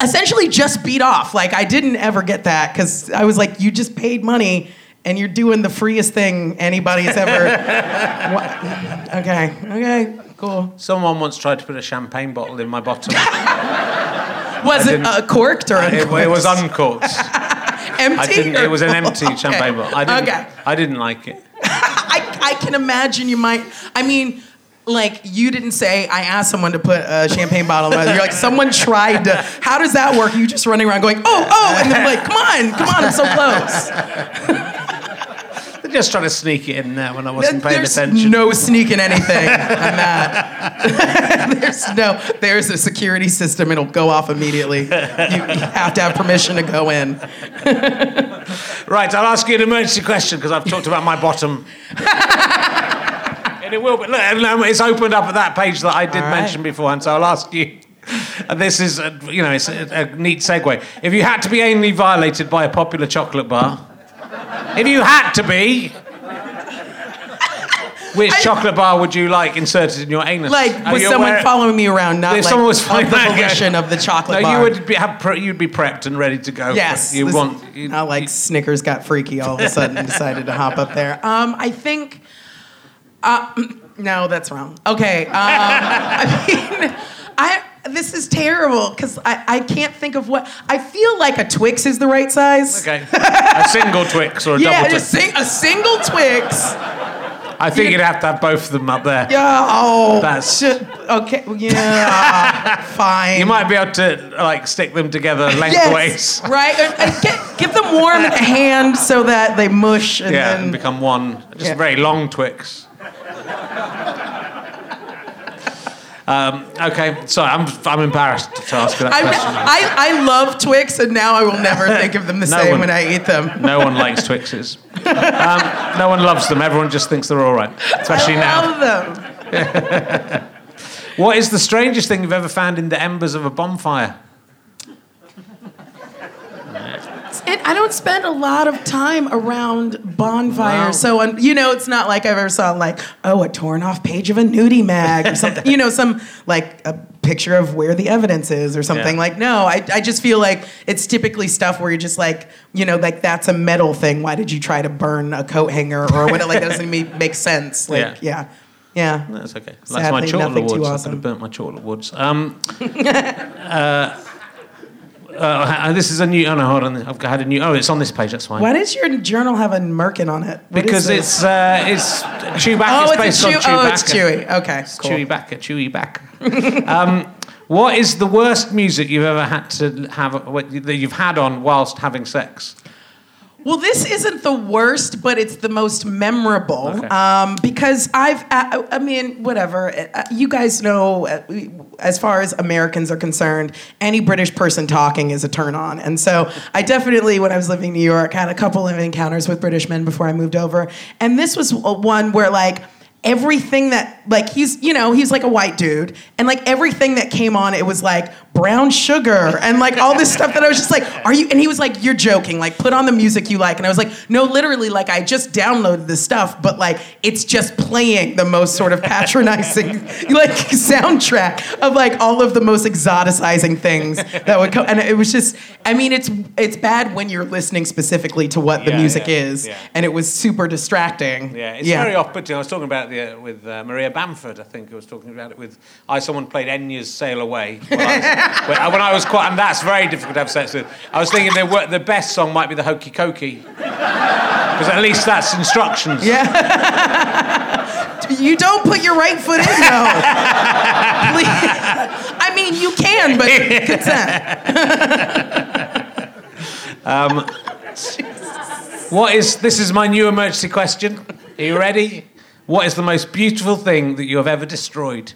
essentially just beat off. Like I didn't ever get that because I was like, you just paid money and you're doing the freest thing anybody's ever. (laughs) Okay, okay, cool. Someone once tried to put a champagne bottle in my bottom. (laughs) Was it didn't- uh, corked or it, uncorked? it was uncorked. (laughs) empty. I didn't. It was an empty Okay. champagne bottle. I didn't. Okay. I didn't like it. I, I can imagine you might. I mean, like you didn't say I asked someone to put a champagne bottle. in my-" You're like someone tried to. How does that work? You just running around going oh oh, and then like come on come on I'm so close. They're just trying to sneak it in there when I wasn't paying There's attention. no sneaking anything on that. (laughs) there's no. There's a security system. It'll go off immediately. You, you have to have permission to go in. (laughs) Right, I'll ask you an emergency question because I've talked about my bottom. (laughs) and it will be. Look, it's opened up at that page that I did right. mention beforehand, so I'll ask you. And this is, a, you know, it's a, a neat segue. If you had to be anally violated by a popular chocolate bar, if you had to be, which chocolate bar would you like inserted in your anus? Like was someone aware- following me around? Not If like someone was following the (laughs) volition of the chocolate No, bar. you would be have pre- you'd be prepped and ready to go. Yes. you want. You, Not like Snickers got freaky all of a sudden and (laughs) decided to hop up there. Um, I think. Uh, (clears throat) no, that's wrong. Okay. Um, (laughs) I mean, I. This is terrible because I, I can't think of what I feel like a Twix is the right size. Okay. a single Twix or a (laughs) Yeah, double Twix. sing, a single Twix. I think you'd have to have both of them up there. Yeah. Oh. That's- shit. Okay. Yeah. (laughs) fine. You might be able to like stick them together lengthways. Yes. Right. And, and get, give them warm in the hand so that they mush and Yeah, then. and become one. Just Yeah. very long Twix. Um, okay, sorry, I'm, I'm embarrassed to ask you that I, question. I, I love Twix, and now I will never think of them the No same one- when I eat them. No one likes Twixes. Um, no one loves them. Everyone just thinks they're all right, especially I now. love them. (laughs) What is the strangest thing you've ever found in the embers of a bonfire? And I don't spend a lot of time around bonfires, Wow. so um, you know, it's not like I've ever saw like oh a torn off page of a nudie mag or something. (laughs) you know, some like a picture of where the evidence is or something. Yeah. Like no, I I just feel like it's typically stuff where you're just like you know like that's a metal thing. Why did you try to burn a coat hanger or what? Like that doesn't make, make sense. Like yeah, yeah. That's okay. That's Sadly, my chocolate too woods. I could have burnt my chocolate woods. Um, (laughs) uh, uh, this is a new. Oh no, hold on. I've had a new. Oh, it's on this page. That's fine. Why does your journal have a merkin on it? What Because it's uh, it's Chewbacca. oh, it's it's based a on. Chewbacca. Oh, it's Chewy. Okay, cool. Chewbacca. Chewbacca. um, what is the worst music you've ever had to have that you've had on whilst having sex? Well, this isn't the worst, but it's the most memorable Okay. um, because I've, I, I mean, whatever. Uh, You guys know, uh, we- as far as Americans are concerned, any British person talking is a turn on. And so I definitely, when I was living in New York, had a couple of encounters with British men before I moved over. And this was one where, like, everything that like he's you know he's like a white dude. And like everything that came on it was like brown sugar and like all this stuff that I was just like are you and he was like you're joking. Like put on the music you like. And I was like no literally like I just downloaded this stuff but like it's just playing the most sort of patronizing (laughs) like soundtrack of like all of the most exoticizing things that would come. And it was just I mean it's it's bad when you're listening specifically to what the Yeah, music yeah, is. yeah. and it was super distracting. Yeah, it's very off-putting. I was talking about it with uh, Maria Bamford, I think I was talking about it with. I someone played Enya's "Sail Away" when I was, (laughs) when, I was quite, and that's very difficult to have sex with. I was thinking the, the best song might be the Hokey Cokey, because at least that's instructions. Yeah. you don't put your right foot in, though. Please. I mean, you can, but consent. (laughs) Um, what is this? Is my new emergency question. Are you ready? What is the most beautiful thing that you have ever destroyed?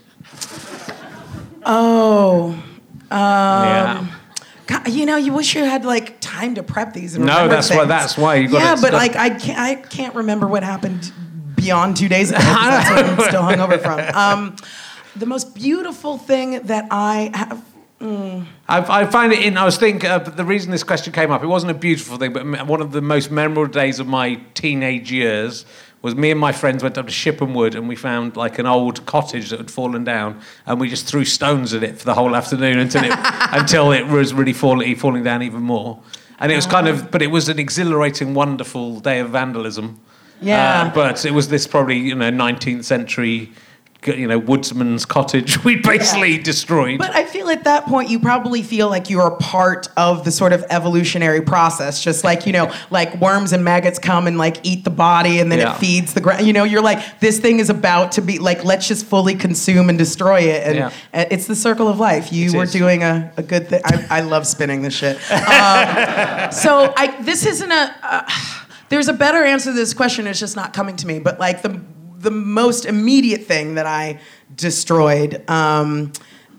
Oh. Um, yeah. God, you know, you wish you had like time to prep these. And No, that's why- that's why you gotta Yeah, but stuff- like I can't, I can't remember what happened beyond two days ago. (laughs) That's what I'm still hungover from. Um, the most beautiful thing that I have. I, I find it in. I was thinking. Uh, the reason this question came up, it wasn't a beautiful thing, but m- one of the most memorable days of my teenage years was me and my friends went up to Shipham Wood and we found like an old cottage that had fallen down, and we just threw stones at it for the whole afternoon until it (laughs) until it was really falling falling down even more. And it was kind of, but it was an exhilarating, wonderful day of vandalism. Yeah. Uh, but it was this probably you know 19th century, you know woodsman's cottage (laughs) we basically destroyed. But I feel at that point you probably feel like you're a part of the sort of evolutionary process, just like you know, (laughs) like worms and maggots come and like eat the body, and then Yeah. it feeds the ground. You know, you're like this thing is about to be like let's just fully consume and destroy it, and Yeah. uh, it's the circle of life. You It were is. doing a, a good thing. I, I love spinning this shit. Um, (laughs) so I this isn't a. Uh, there's a better answer to this question. It's just not coming to me. But like the the most immediate thing that I destroyed. Um,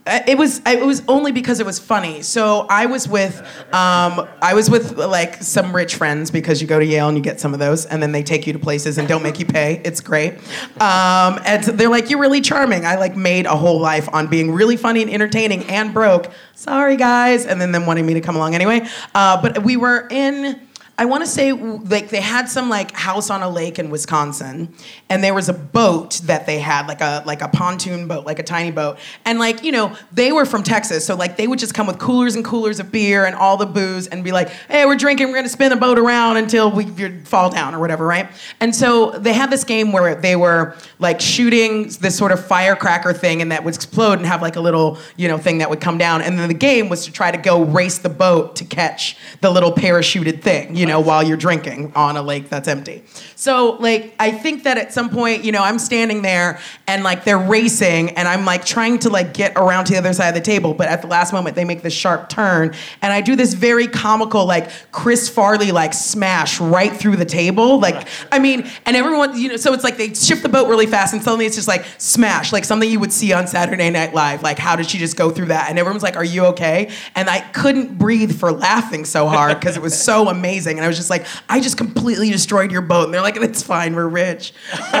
it was it was only because it was funny. So I was with um, I was with like some rich friends because you go to Yale and you get some of those, and then they take you to places and don't make you pay. It's great. Um, and they're like, "You're really charming." I like made a whole life on being really funny and entertaining and broke. Sorry guys, and then them wanting me to come along anyway. Uh, but we were in. I want to say like they had some like house on a lake in Wisconsin, and there was a boat that they had like a like a pontoon boat, like a tiny boat, and like you know they were from Texas, so like they would just come with coolers and coolers of beer and all the booze and be like, hey, we're drinking, we're gonna spin the boat around until we fall down or whatever, right? And so they had this game where they were like shooting this sort of firecracker thing, and that would explode and have like a little you know thing that would come down, and then the game was to try to go race the boat to catch the little parachuted thing, you know, while you're drinking on a lake that's empty. So, like, I think that at some point, you know, I'm standing there and like they're racing and I'm like trying to like get around to the other side of the table, but at the last moment they make this sharp turn and I do this very comical, like Chris Farley like smash right through the table. Like, I mean, and everyone, you know, so it's like they shift the boat really fast and suddenly it's just like smash, like something you would see on Saturday Night Live. Like, how did she just go through that? And everyone's like, Are you okay? And I couldn't breathe for laughing so hard because it was so amazing. And I was just like, I just completely destroyed your boat. And they're like, It's fine, we're rich. (laughs)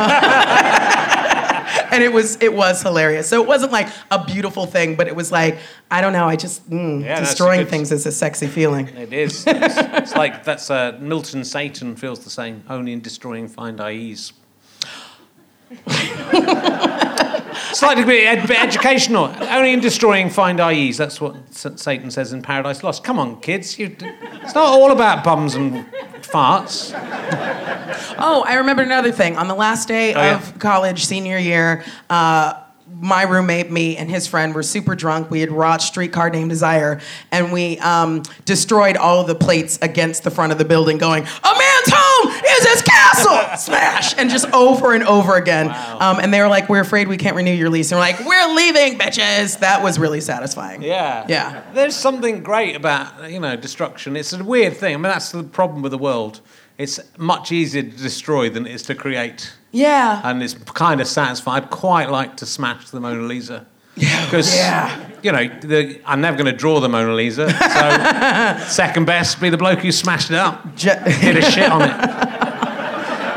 and it was it was hilarious. So it wasn't like a beautiful thing, but it was like I don't know. I just mm, Yeah, destroying things is a sexy feeling. It is. It's, it's like that's uh, Milton Satan feels the same. Only in destroying find I ease. (laughs) Slightly bit, ed- educational. Only in destroying find I ease. That's what Satan says in Paradise Lost. Come on, kids. You, d- it's not all about bums and farts. Oh, I remember another thing. On the last day Oh, yeah. of college, senior year, uh, my roommate, me, and his friend were super drunk. We had watched Streetcar Named Desire, and we um, destroyed all of the plates against the front of the building, going, "A man's home is his castle!" Smash, and just over and over again. Um, and they were like, "We're afraid we can't renew your lease." And we're like, "We're leaving, bitches." That was really satisfying. Yeah. Yeah. There's something great about, you know, destruction. It's a weird thing. I mean, that's the problem with the world. It's much easier to destroy than it is to create. Yeah. And it's kind of satisfying. I'd quite like to smash the Mona Lisa. Yeah. Because, Yeah. you know, the, I'm never going to draw the Mona Lisa. So, (laughs) second best be the bloke who smashed it up. Je- Did a shit on it. (laughs)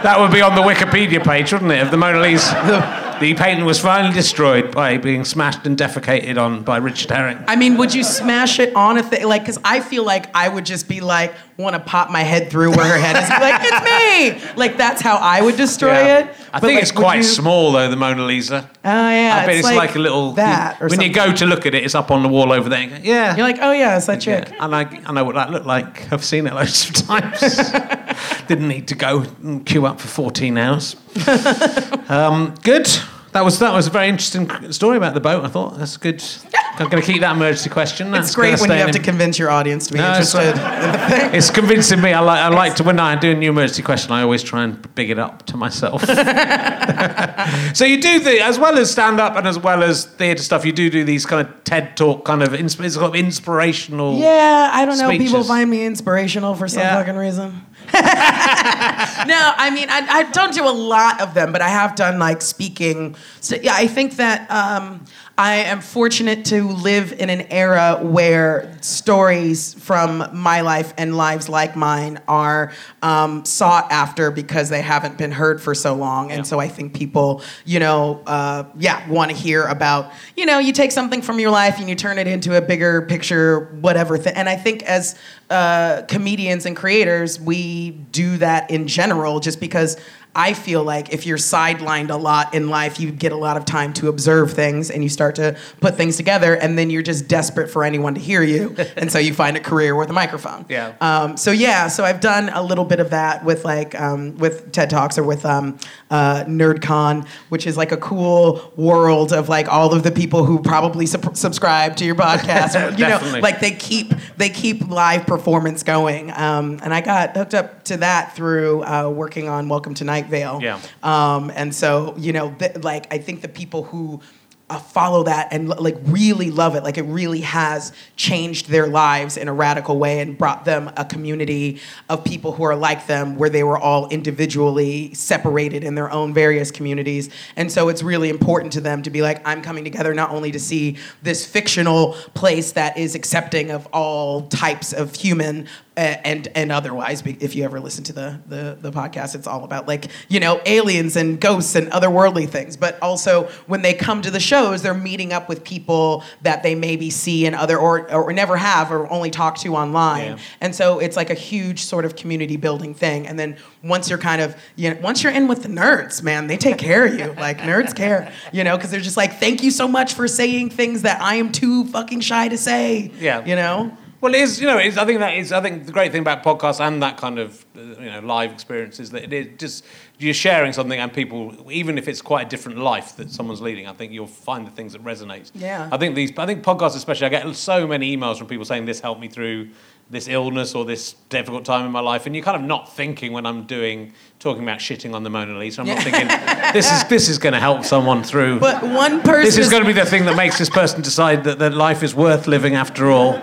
That would be on the Wikipedia page, wouldn't it, of the Mona Lisa? (laughs) The painting was finally destroyed by being smashed and defecated on by Richard Herring. I mean, would you smash it on a thing? Like, because I feel like I would just be like, want to pop my head through where her head is, like it's me. Like that's how I would destroy Yeah. it. I But, think like, it's quite you- small though, the Mona Lisa. Oh yeah, I bet it's like, a little that. Or when you go to look at it, it's up on the wall over there. Go, yeah, You're like, oh yeah, it's that chick. Yeah, and I, I know what that looked like. I've seen it loads of times. (laughs) Didn't need to go and queue up for 14 hours. (laughs) um, good. That was that was a very interesting story about the boat. I thought that's good. (laughs) I'm going to keep that emergency question. That's It's great when you have in to convince your audience to be No, interested right. in the thing. It's convincing me. I like. I like to when I do a new emergency question. I always try and big it up to myself. (laughs) so you do the as well as stand up and as well as theatre stuff. You do do these kind of TED talk kind of insp- it's kind of inspirational. Yeah, I don't know. People find me inspirational for some Yeah. fucking reason. (laughs) no, I mean, I, I don't do a lot of them, but I have done like speaking. So, yeah, I think that um, I am fortunate to live in an era where stories from my life and lives like mine are um, sought after because they haven't been heard for so long. And Yeah. so I think people, you know, uh, yeah, want to hear about, you know, you take something from your life and you turn it into a bigger picture, whatever. Th- and I think as uh, comedians and creators, we do that in general just because I feel like if you're sidelined a lot in life, you get a lot of time to observe things and you start to put things together, and then you're just desperate for anyone to hear you. (laughs) and so you find a career with a microphone. Yeah. Um, so yeah, so I've done a little bit of that with like um, with TED Talks or with um, uh, NerdCon, which is like a cool world of like all of the people who probably sub- subscribe to your podcast. (laughs) you know, Definitely. like they keep they keep live performance going. Um, and I got hooked up to that through uh, working on Welcome to Night Vale. Yeah. Um, and so you know, th- like I think the people who uh, follow that and like really love it, like it really has changed their lives in a radical way and brought them a community of people who are like them, where they were all individually separated in their own various communities. And so it's really important to them to be like, I'm coming together not only to see this fictional place that is accepting of all types of human, and and otherwise if you ever listen to the, the the podcast it's all about like you know aliens and ghosts and otherworldly things but also when they come to the shows they're meeting up with people that they maybe see in other or or never have or only talk to online Yeah. and so it's like a huge sort of community building thing and then once you're kind of you know once you're in with the nerds man they take care of you like nerds care you know because they're just like thank you so much for saying things that i am too fucking shy to say Yeah. you know Well, it is. You know, it's, I think that is. I think the great thing about podcasts and that kind of uh, you know live experience is that it is just you're sharing something, and people, even if it's quite a different life that someone's leading, I think you'll find the things that resonate. Yeah. I think these. I think podcasts, especially, I get so many emails from people saying this helped me through this illness or this difficult time in my life, and you're kind of not thinking when I'm doing talking about shitting on the Mona Lisa. I'm not thinking this is this is going to help someone through. but one person This is going to be the thing that makes this person decide that, that life is worth living after all.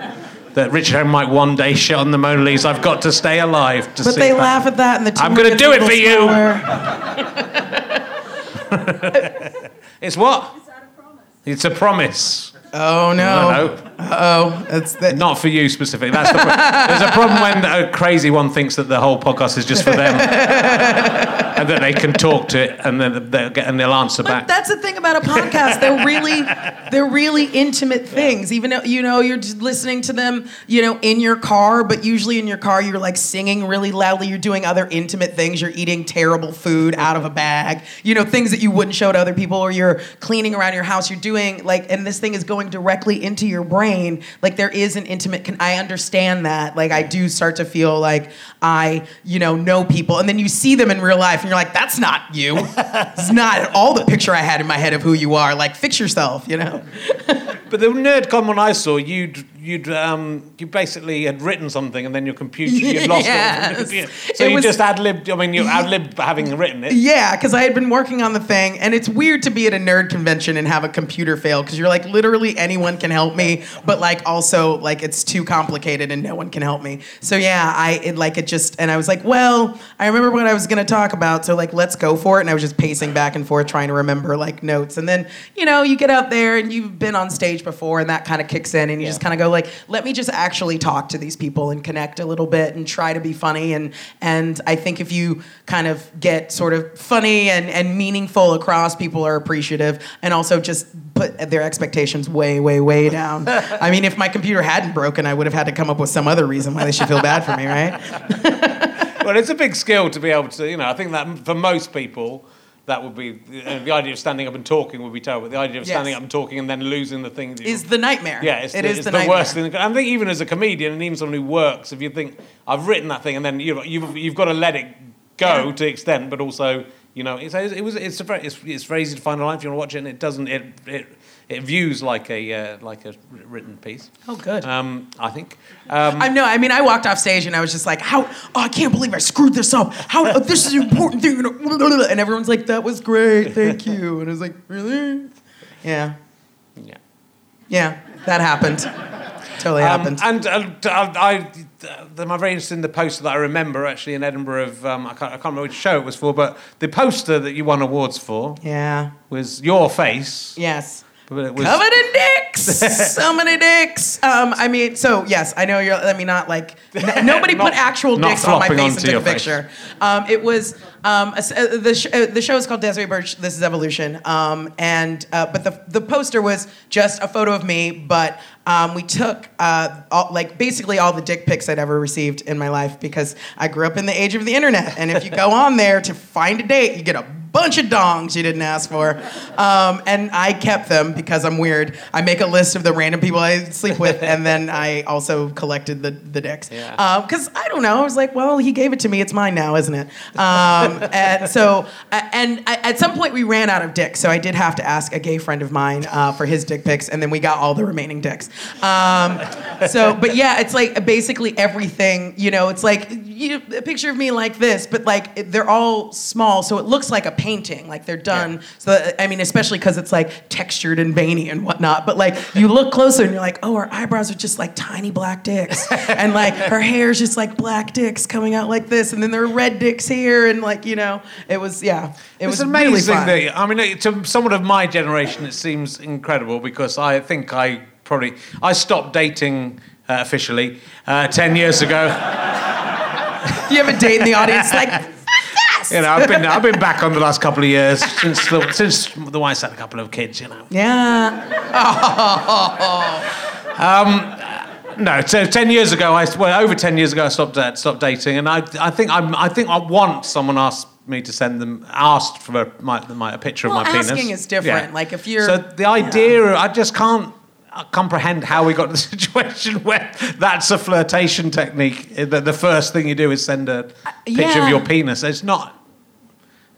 That Richard Herring might one day shit on the Mona Lisa. I've got to stay alive to But see But they that. laugh at that, and the I'm tumor gonna do it for you. (laughs) It's what? It's a promise. Oh no! No, Oh, that's the, not for you specifically. That's the pro- (laughs) There's a problem when a crazy one thinks that the whole podcast is just for them, (laughs) and that they can talk to it, and then they'll get and they'll answer But back. that's the thing about a podcast. They're really, they're really intimate things. Even though you know you're just listening to them, you know, in your car. But usually in your car, you're like singing really loudly. You're doing other intimate things. You're eating terrible food out of a bag. You know, things that you wouldn't show to other people. Or you're cleaning around your house. You're doing like, and this thing is going directly into your brain. Like there is an intimate. Con- I understand that. Like I do start to feel like I, you know, know people, and then you see them in real life, and you're like, that's not you. it's not at all the picture I had in my head of who you are. Like, fix yourself, you know? But the NerdCon one I saw, you'd you'd um, you basically had written something and then your computer you'd (laughs) lost it. Yes. (laughs) computer. So It you was- just ad libbed. I mean, you ad libbed having written it. Yeah, because I had been working on the thing, and it's weird to be at a nerd convention and have a computer fail because you're like, literally anyone can help me, but like also like it's too complicated and no one can help me. So yeah, I it like it just, and I was like, well, I remember what I was gonna talk about, so like let's go for it. And I was just pacing back and forth trying to remember like notes, and then you know you get out there and you've been on stage stage before, and that kind of kicks in, and you just kind of go like, let me just actually talk to these people and connect a little bit and try to be funny. And and I think if you kind of get sort of funny and and meaningful across, people are appreciative, and also just put their expectations way, way, way down. I mean, if my computer hadn't broken, I would have had to come up with some other reason why they should feel bad for me, right? (laughs) well, it's a big skill to be able to, you know, I think that for most people, that would be uh, the idea of standing up and talking would be terrible. The idea of standing Yes. up and talking and then losing the thing Is the nightmare. Yeah, it's, It the, is it's the the, worst thing. I think even as a comedian and even someone who works, if you think I've written that thing and then you've you've, you've got to let it go Yeah. to extent, but also you know it's it was it's a very it's, it's very easy to find online if you want to watch it and it doesn't it it, it views like a uh, like a written piece. Oh, good. Um, I think. Um, I know. I mean, I walked off stage and I was just like, "How? Oh, I can't believe I screwed this up. How? oh, (laughs) this is an important thing." And everyone's like, "That was great, thank you." (laughs) And I was like, "Really? Yeah, yeah. yeah, that happened. Totally Um, happened." and uh, I, I, I'm very interested in the poster that I remember actually in Edinburgh of um, I, can't, I can't remember which show it was for, but the poster that you won awards for yeah. was your face. Yes. But it was, Covered in dicks. (laughs) so many dicks. Um, I mean, so yes, I know you're. I mean, not like n- (laughs) nobody Not- put actual not dicks on my flopping face and took a face. picture. Um, it was um, a s- uh, the sh- uh, the show is called Desiree Burch. This is Evolution. Um, and uh, but the the poster was just a photo of me, but um, we took uh, all, like basically all the dick pics I'd ever received in my life because I grew up in the age of the internet, and if you go on there to find a date, you get a bunch of dongs you didn't ask for. Um, and I kept them because I'm weird. I make a list of the random people I sleep with, and (laughs) then I also collected the, the dicks. Yeah. Because I don't know. I was like, well, he gave it to me. It's mine now, isn't it? Um, (laughs) and so, uh, and at some point we ran out of dicks. So I did have to ask a gay friend of mine uh, for his dick pics, and then we got all the remaining dicks. Um, so, but yeah, it's like basically everything, you know, it's like you, a picture of me like this, but like they're all small. So it looks like a painting, like they're done. So, that- I mean, especially because it's like textured and veiny and whatnot. But like you look closer and you're like, oh, her eyebrows are just like tiny black dicks. (laughs) and like her hair's just like black dicks coming out like this. And then there are red dicks here. And like, you know, it was, yeah, it It's was really amazing fun. that I mean to someone of my generation it seems incredible because I think I probably I stopped dating uh, officially uh, ten years ago. (laughs) you have a date in the audience like, You know, I've been I've been back on the last couple of years (laughs) since the, since the wife's had a couple of kids. You know, yeah. (laughs) no, so ten years ago, I well over ten years ago, I stopped uh, stopped dating, and I I think I'm, I think I want someone asked me to send them asked for my, my a picture Well, of my penis. asking is different. Like, if you're- so the idea, I just can't. Uh, comprehend how we got to the (laughs) situation where that's a flirtation technique. The, the first thing you do is send a picture yeah. of your penis. It's not.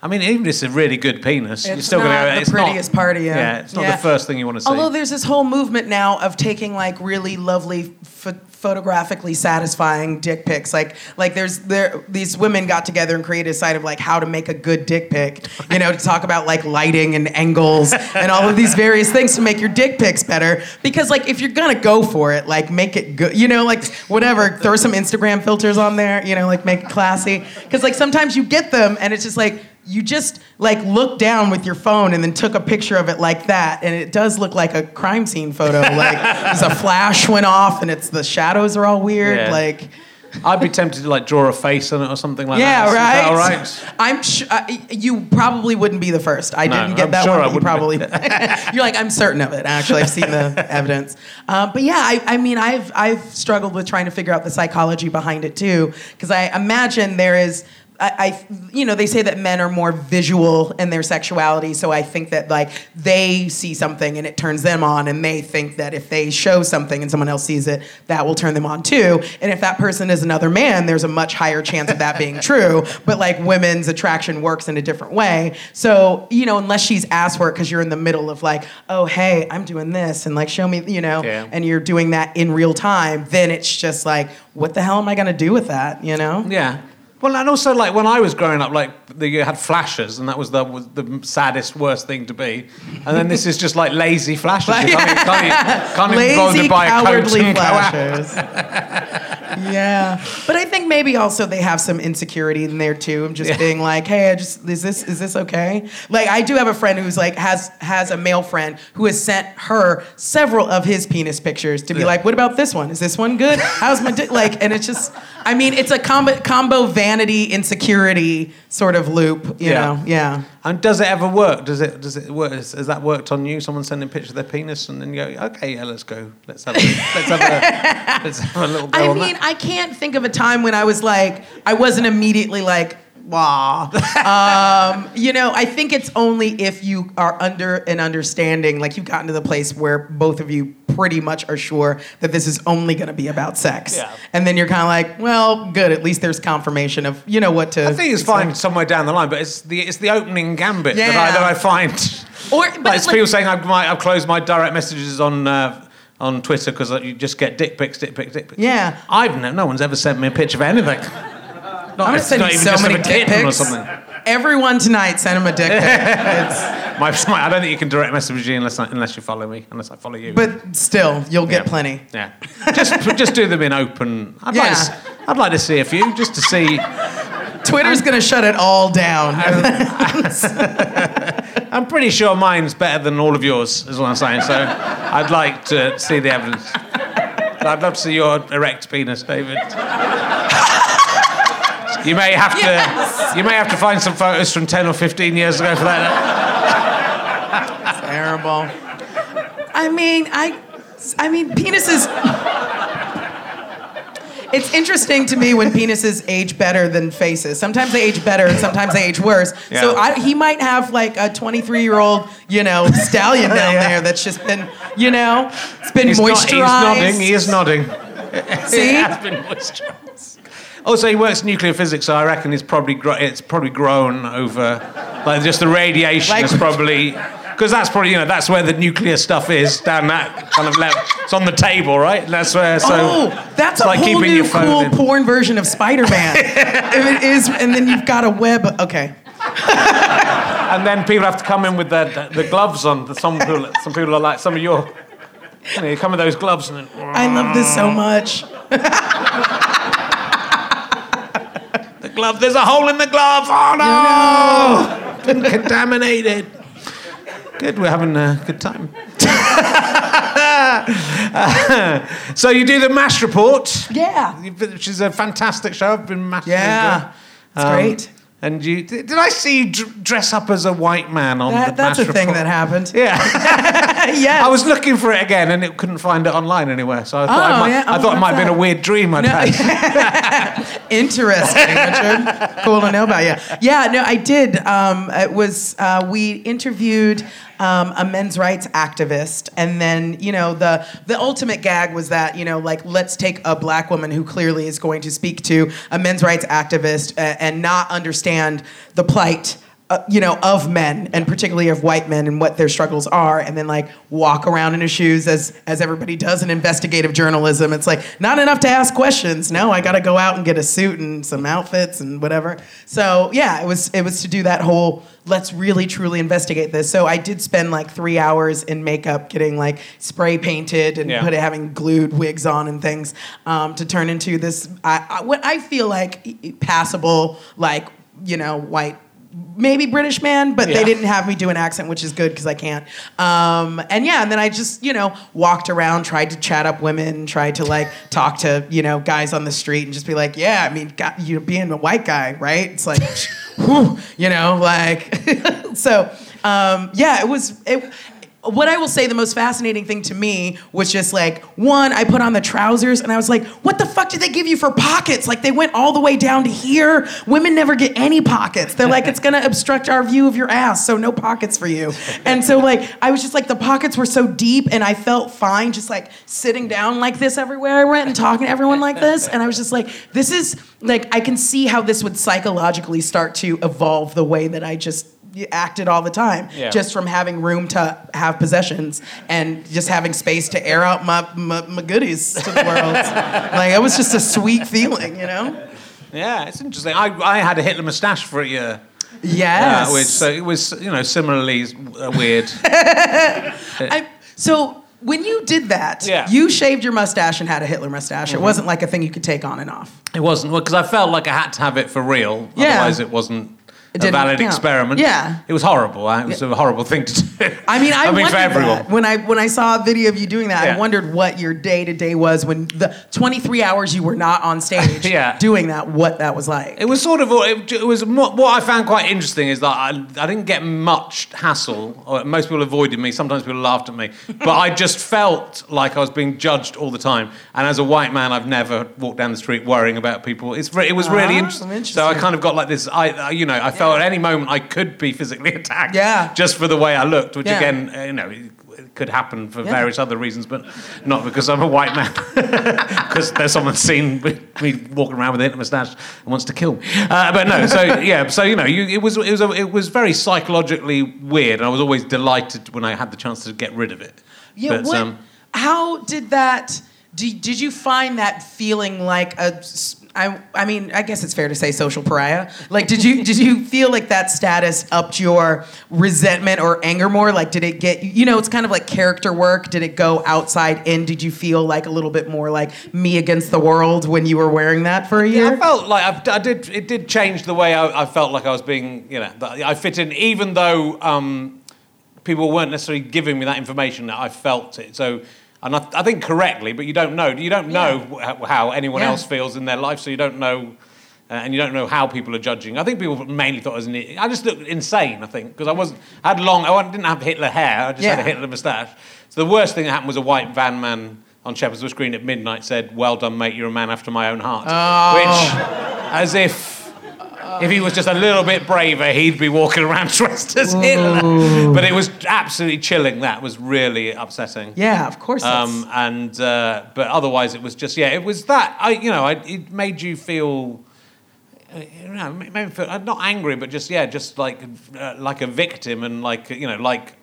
I mean, even if it's a really good penis, you're It's still going not to. the it's prettiest not, part of you. Yeah, it's not Yeah. the first thing you want to see. Although there's this whole movement now of taking like really lovely ph- photographically satisfying dick pics. Like like there's there these women got together and created a site of like how to make a good dick pic. You know, to talk about like lighting and angles and all of these various things to make your dick pics better. Because like if you're gonna go for it, like make it good. You know, like whatever. Throw some Instagram filters on there. You know, like make it classy. Because like sometimes you get them and it's just like you just like looked down with your phone and then took a picture of it like that and it does look like a crime scene photo (laughs) like there's a flash went off and it's the shadows are all weird Yeah. like I'd be tempted to like draw a face on it or something like that. yeah that. Is that right all right. i'm sh- uh, you probably wouldn't be the first i No, didn't get I'm that sure one but you probably (laughs) (laughs) you're like i'm certain of it actually i've seen the evidence uh, but yeah I, I mean i've i've struggled with trying to figure out the psychology behind it too because i imagine there is I, I, you know, they say that men are more visual in their sexuality, so I think that like they see something and it turns them on, and they think that if they show something and someone else sees it, that will turn them on too. And if that person is another man, there's a much higher chance of that being (laughs) true. But like women's attraction works in a different way. So you know, unless she's asked for it because you're in the middle of like, oh hey, I'm doing this, and like show me, you know, Yeah. and you're doing that in real time, then it's just like, what the hell am I gonna do with that, you know? Yeah. Well, and also like when I was growing up, like the, you had flashes, and that was the was the saddest, worst thing to be. And then this is just like lazy flashes. (laughs) You can't, even- can't, even- can't even bother Lazy, to buy a coat cowardly and go flashes. (laughs) yeah, but I think maybe also they have some insecurity in there too. I'm just Yeah. being like, hey, I just is this is this okay? Like I do have a friend who's like has has a male friend who has sent her several of his penis pictures to be Yeah. like, what about this one? Is this one good? How's my dick? Like, and it's just, I mean, it's a combo combo vanity insecurity sort of loop. You Yeah. know? Yeah. And does it ever work? Does it? Does it work? Has, has that worked on you? Someone sending pictures of their penis, and then you go, "Okay, yeah, let's go. Let's have a, let's have a, let's have a little (laughs) I mean, that." I can't think of a time when I was like, I wasn't immediately like, wow. um, you know, I think it's only if you are under an understanding, like you've gotten to the place where both of you pretty much are sure that this is only going to be about sex. Yeah. And then you're kind of like, well, good. At least there's confirmation of, you know, what to. I think it's fine somewhere down the line, but it's the it's the opening gambit that, I, that I find. Or- like, but it's like- people saying I've, my, I've closed my direct messages on uh, on Twitter because you just get dick pics, dick pics, dick pics. Yeah. I've no, no one's ever sent me a picture of anything. Not, I'm gonna send you so many dick or pics. something. Everyone tonight, send him a dick pic. (laughs) My, my, I don't think you can direct message me unless I, unless you follow me, unless I follow you. but still, you'll get Yeah. plenty. Yeah, just (laughs) just do them in open. I'd like to, Yeah. I'd like to see a few just to see. Twitter's gonna shut it all down. (laughs) I'm pretty sure mine's better than all of yours, is what I'm saying. So I'd like to see the evidence. I'd love to see your erect penis, David. You may have to. Yes. You may have to find some photos from 10 or 15 years ago for that. Terrible. I mean, I, I mean, penises. It's interesting to me when penises age better than faces. Sometimes they age better, and sometimes they age worse. So Yeah. I, he might have like a 23 year old, you know, stallion down Yeah. there that's just been, you know, it's been He's, not, moisturized. he's nodding. He is nodding. See? (laughs) It has been moisturised. Oh, also, he works nuclear physics, so I reckon it's probably gro- it's probably grown over, like just the radiation Like- is probably because that's probably you know that's where the nuclear stuff is down that kind of level. It's on the table, right? And that's where. So oh, that's a like whole keeping new your phone cool in. porn version of Spider-Man. (laughs) if it is, and then you've got a web. Okay. and then people have to come in with their the, the gloves on. Some people, some people are like some of your. You know, you come with those gloves and then. I love this so much. (laughs) The glove. There's a hole in the glove. Oh no! Been contaminated. Good. We're having a good time. (laughs) so you do the Mash Report. Yeah. Which is a fantastic show. I've been massively Yeah. enjoying. It's Um, great. And you did I see you dress up as a white man on the That, that's Mash a thing that happened. Yeah. (laughs) (laughs) yes. I was looking for it again and it couldn't find it online anywhere. So I thought, Oh, it, might, yeah. I Oh, thought it might have what's been a weird dream I'd No. had. (laughs) (laughs) Interesting, Richard. cool to know about you. Yeah, no, I did. Um, it was uh, we interviewed um, a men's rights activist, and then you know the the ultimate gag was that you know like let's take a black woman who clearly is going to speak to a men's rights activist uh, and not understand the plight. Uh, you know, of men and particularly of white men and what their struggles are, and then like walk around in his shoes as as everybody does in investigative journalism. It's like not enough to ask questions. No, I got to go out and get a suit and some outfits and whatever. So yeah, it was it was to do that whole let's really truly investigate this. So I did spend like three hours in makeup, getting like spray painted and Yeah. put having glued wigs on and things um, to turn into this I, I, what I feel like passable like you know white maybe British man, but Yeah. they didn't have me do an accent, which is good because I can't. Um, and yeah, and then I just, you know, walked around, tried to chat up women, tried to like (laughs) talk to, you know, guys on the street and just be like, yeah, I mean, God, you being a white guy, right? It's like, (laughs) whew, you know, like, (laughs) so um, yeah, it was, it, what I will say, the most fascinating thing to me was just like, one, I put on the trousers and I was like, what the fuck did they give you for pockets? Like, they went all the way down to here. Women never get any pockets. They're like, it's gonna obstruct our view of your ass, so no pockets for you. And so, like, I was just like, the pockets were so deep and I felt fine just like sitting down like this everywhere I went and talking to everyone like this. And I was just like, this is like, I can see how this would psychologically start to evolve the way that I just acted all the time Yeah. just from having room to have possessions and just having space to air out my, my, my goodies to the world. (laughs) like it was just a sweet feeling, you know? yeah, it's interesting. I, I had a Hitler moustache for a year. Yes. Uh, which, so it was, you know, similarly uh, weird. (laughs) I, so when you did that, Yeah. you shaved your mustache and had a Hitler mustache. Mm-hmm. It wasn't like a thing you could take on and off. It wasn't well because I felt like I had to have it for real. Yeah. Otherwise, it wasn't a valid count. experiment. Yeah. It was horrible. It was a horrible thing to do. I mean, (laughs) I, I mean, for everyone. that. when I when I saw a video of you doing that. Yeah. I wondered what your day to day was when the 23 hours you were not on stage (laughs) Yeah. doing that. What that was like. It was sort of it, it was what I found quite interesting is that I, I didn't get much hassle. Most people avoided me. Sometimes people laughed at me, but I just (laughs) felt like I was being judged all the time. And as a white man, I've never walked down the street worrying about people. It's it was really Ah, interesting. So I kind of got like this. I you know I felt at any moment I could be physically (laughs) attacked. Yeah. Just for the way I looked, which Yeah. again uh, you know. It, could happen for Yeah. various other reasons, but not because I'm a white man. (laughs) Because there's someone seen me walking around with a Hitler moustache and wants to kill me. Uh, but no, so (laughs) yeah, so you know, you, it was it was a, it was very psychologically weird, and I was always delighted when I had the chance to get rid of it. Yeah, But, what, um, how did that? Did, did you find that feeling like a? I, I mean, I guess it's fair to say social pariah. Like, did you did you feel like that status upped your resentment or anger more? Like, did it get you know? It's kind of like character work. Did it go outside in? Did you feel like a little bit more like me against the world when you were wearing that for a Yeah, year? I felt like I, I did. It did change the way I, I felt like I was being. You know, I fit in, even though um, people weren't necessarily giving me that information. That I felt it. So, and I, I think correctly, but you don't know. You don't know wh- how anyone Yeah. else feels in their life, so you don't know. Uh, and you don't know how people are judging. I think people mainly thought I was an idiot. I just looked insane. I think because I wasn't. I had long. I didn't have Hitler hair. I just had a Yeah. Hitler moustache. So the worst thing that happened was a white van man on Shepherd's Bush Green at midnight said, "Well done, mate. You're a man after my own heart." Which, as if. If he was just a little bit braver, he'd be walking around dressed as Hitler. But it was absolutely chilling. That was really upsetting. yeah, of course. Um, and uh, but otherwise, it was just yeah, it was that. I you know, I, it made you feel. uh, You know, it made me feel uh, not angry, but just yeah, just like uh, like a victim, and like you know, like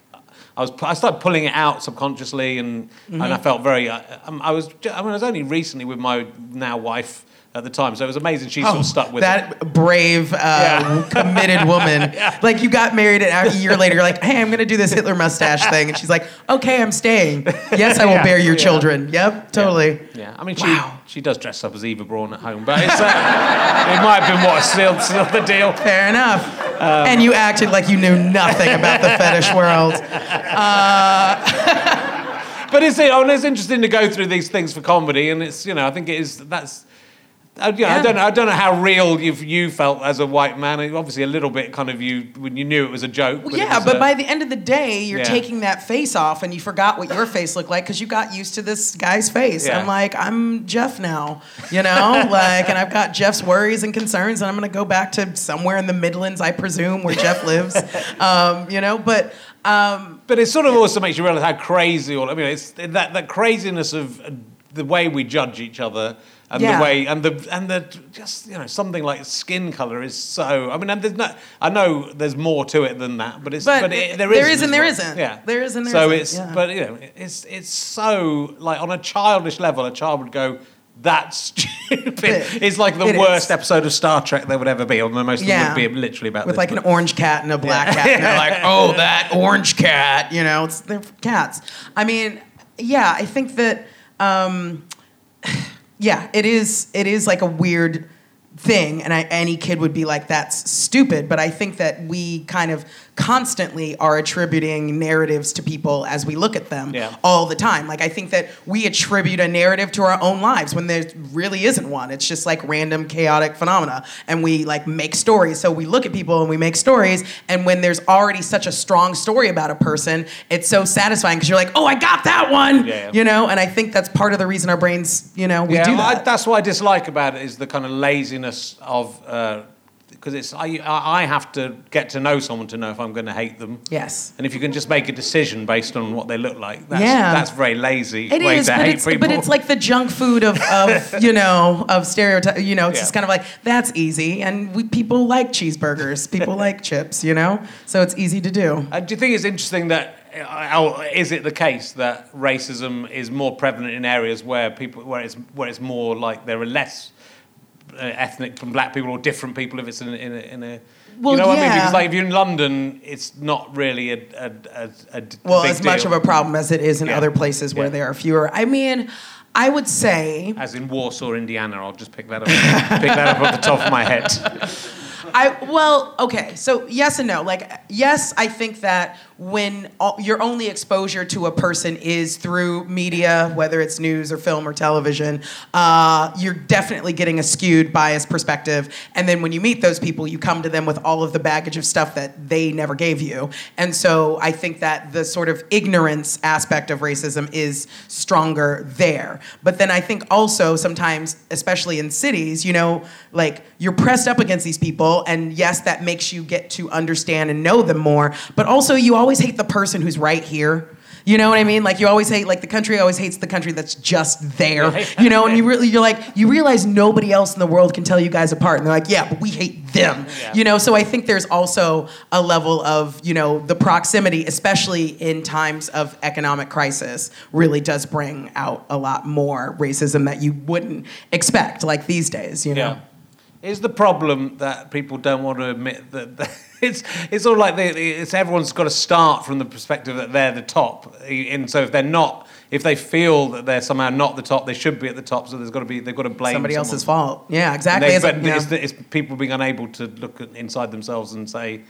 I was. I started pulling it out subconsciously, and and I felt very. Uh, um, I was. I mean, I was only recently with my now wife at the time, so it was amazing. She sort of stuck with it. Oh, that brave, uh, Yeah. committed (laughs) woman. Like you got married, and a year later, you're like, "Hey, I'm gonna do this Hitler mustache thing," and she's like, "Okay, I'm staying. Yes, I will Yeah, bear your yeah. children. Yep, totally." Yeah, I mean, she Wow. she does dress up as Eva Braun at home, but it's, uh, (laughs) it might have been what sealed, sealed the deal. Fair enough. Um, and you acted like you knew nothing about the fetish world. (laughs) But it's, oh, it's interesting to go through these things for comedy, and it's you know I think it is that's. I, you know, I don't know. I don't know how real you you felt as a white man. Obviously, a little bit kind of you when you knew it was a joke. Well, it yeah, but uh, by the end of the day, you're Yeah. taking that face off, and you forgot what your face looked like because you got used to this guy's face. Yeah. I'm like, I'm Jeff now, you know, (laughs) like, and I've got Jeff's worries and concerns, and I'm gonna go back to somewhere in the Midlands, I presume, where Jeff lives, (laughs) um, you know. But um, But it sort of also makes you realize how crazy all. I mean, it's that that craziness of uh, the way we judge each other and Yeah. the way and the and the just you know something like skin color is so. I mean, and there's no. I know there's more to it than that, but it's But but, it, there there is and there isn't. Yeah, There is and there so isn't, it's yeah. but you know it's it's so like on a childish level, a child would go. That's (laughs) stupid. It- It's like the it worst is. episode of Star Trek there would ever be. Or most of them Yeah. would be literally about with this, like an orange cat and a black cat, and they're like, (laughs) "Oh, that orange cat," you know, it's they're cats. I mean, yeah, I think that, um, yeah, it is. It is like a weird thing, and I, any kid would be like, "That's stupid." But I think that we kind of constantly are attributing narratives to people as we look at them Yeah. all the time. Like I think that we attribute a narrative to our own lives when there really isn't one. It's just like random chaotic phenomena and we like make stories. So we look at people and we make stories and when there's already such a strong story about a person, it's so satisfying because you're like, "Oh, I got that one." Yeah. You know, and I think that's part of the reason our brains, you know, we yeah, do well, I, that. that's what I dislike about it is the kind of laziness of uh, because it's I, I have to get to know someone to know if I'm going to hate them. yes. And if you can just make a decision based on what they look like, that's, Yeah. that's very lazy It way is, to but hate it's people. but it's like the junk food of, of (laughs) you know of stereotype. You know, it's Yeah. just kind of like that's easy, and we people like cheeseburgers, people like (laughs) chips, you know, so it's easy to do. Uh, do you think it's interesting that, uh, is it the case that racism is more prevalent in areas where people, where it's, where it's more like there are less Uh, ethnic from black people or different people if it's in, a- in a, in a Well, you know what I mean? Because like if you're in London, it's not really a, a, a, a well, as much deal. of a problem as it is in Yeah. other places where Yeah. there are fewer. I mean, I would say As in Warsaw, Indiana. I'll just pick that up. pick that up off the top of my head. (laughs) I well, okay. So yes and no. Like yes, I think that when all, your only exposure to a person is through media, whether it's news or film or television, uh, you're definitely getting a skewed, biased perspective. And then when you meet those people, you come to them with all of the baggage of stuff that they never gave you. And so I think that the sort of ignorance aspect of racism is stronger there. But then I think also sometimes, especially in cities, you know, like you're pressed up against these people, and yes, that makes you get to understand and know them more. But also, you always hate the person who's right here. You know what I mean? Like you always hate, like the country always hates the country that's just there. You know, and you really, you're like, you realize nobody else in the world can tell you guys apart, and they're like, yeah, but we hate them. Yeah. You know, so I think there's also a level of, you know, the proximity, especially in times of economic crisis, really does bring out a lot more racism that you wouldn't expect, like these days. You know. Yeah. Is the problem that people don't want to admit that, that (laughs) it's it's all like they, it's everyone's got to start from the perspective that they're the top, and so if they're not, if they feel that they're somehow not the top, they should be at the top. So there's got to be they've got to blame Somebody someone. else's fault. Yeah, exactly. they- It's but know, it's, it's people being unable to look at, inside themselves and say,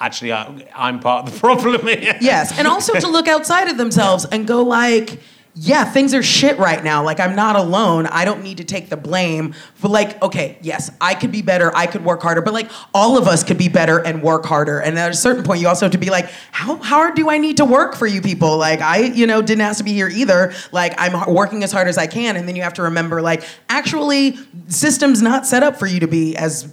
actually, I, I'm part of the (laughs) problem here. yes, and also to look outside of themselves and go like, yeah, things are shit right now. Like I'm not alone. I don't need to take the blame for like, okay, yes, I could be better. I could work harder, but like all of us could be better and work harder. And at a certain point, you also have to be like, how hard do I need to work for you people? Like I, you know, didn't ask to be here either. Like I'm working as hard as I can, and then you have to remember, like, actually, system's not set up for you to be as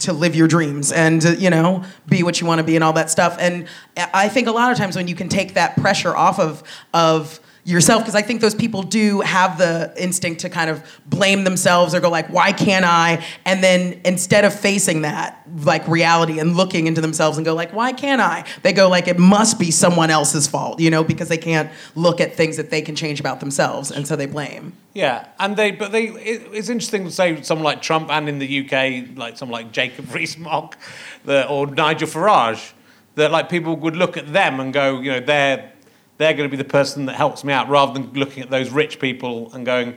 to live your dreams and uh, you know be what you want to be and all that stuff. And I think a lot of times when you can take that pressure off of of yourself because i think those people do have the instinct to kind of blame themselves or go like why can't i? And then instead of facing that like reality and looking into themselves and go like why can't i? They go like it must be someone else's fault you know because they can't look at things that they can change about themselves and so they blame. Yeah, and they, but they, it, it's interesting to say someone like Trump and in the UK, like someone like Jacob (laughs) Rees-Mogg, or Nigel Farage, that like people would look at them and go, you know, they're they're going to be the person that helps me out, rather than looking at those rich people and going,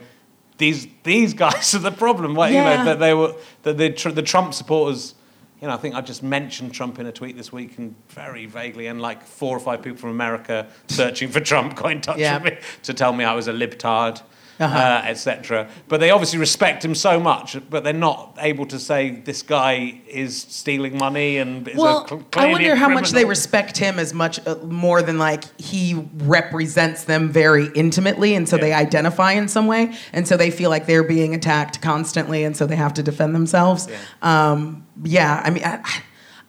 these these guys are the problem. Like, You know, that they were that the the Trump supporters. You know, I think I just mentioned Trump in a tweet this week, and very vaguely, and like four or five people from America searching for Trump got in touch Yeah. with me to tell me I was a libtard, Uh-huh. uh, etc. But they obviously respect him so much, but they're not able to say this guy is stealing money and is a well cl- i wonder how much they respect him as much uh, more than like he represents them very intimately and so they identify in some way and so they feel like they're being attacked constantly and so they have to defend themselves um, yeah i mean I, I,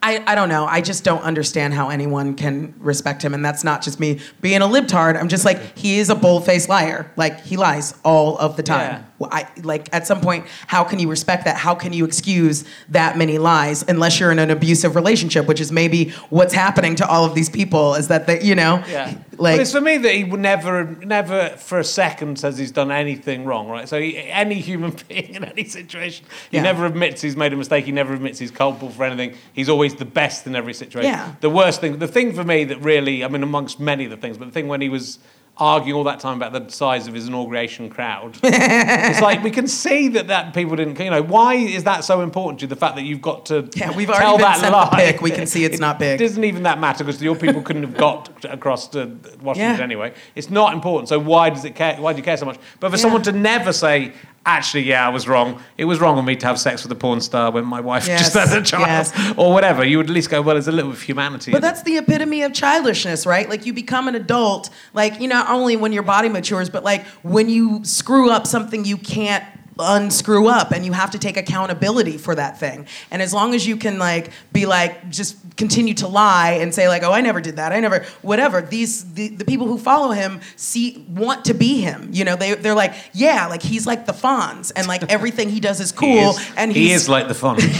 I don't know. I just don't understand how anyone can respect him. And that's not just me being a libtard. I'm just like, he is a bold faced liar. Like, he lies all of the time. Yeah. Well, I, like, at some point, how can you respect that? How can you excuse that many lies unless you're in an abusive relationship, which is maybe what's happening to all of these people is that they, you know, Yeah. like, but it's for me that he would never, never for a second says he's done anything wrong, right? So he, any human (laughs) being in any situation, he Yeah. never admits he's made a mistake. He never admits he's culpable for anything. He's always the best in every situation. Yeah. The worst thing, the thing for me that really, I mean, amongst many of the things, but the thing when he was arguing all that time about the size of his inauguration crowd, (laughs) it's like we can see that that people didn't, you know, why is that so important to you? The fact that you've got to (laughs) Yeah, we've tell already been that sent the lie. pic. We can see it's (laughs) not big. It doesn't even that matter because your people couldn't have got across to Washington Yeah. anyway. It's not important. So why does it care? Why do you care so much? But for Yeah. someone to never say, actually, yeah, I was wrong. It was wrong of me to have sex with a porn star when my wife (laughs) Yes, just had a child, yes. or whatever. You would at least go, well, there's a little bit of humanity. But in it." that's the epitome of childishness, right? Like you become an adult, like you not only when your body matures, but like when you screw up something you can't unscrew up and you have to take accountability for that thing. And as long as you can like be like just continue to lie and say like, "Oh, I never did that. I never whatever." These the, the people who follow him see want to be him. You know, they they're like, "Yeah, like he's like the Fonz and like everything he does is (laughs) cool He is, and he is like the fonz (laughs)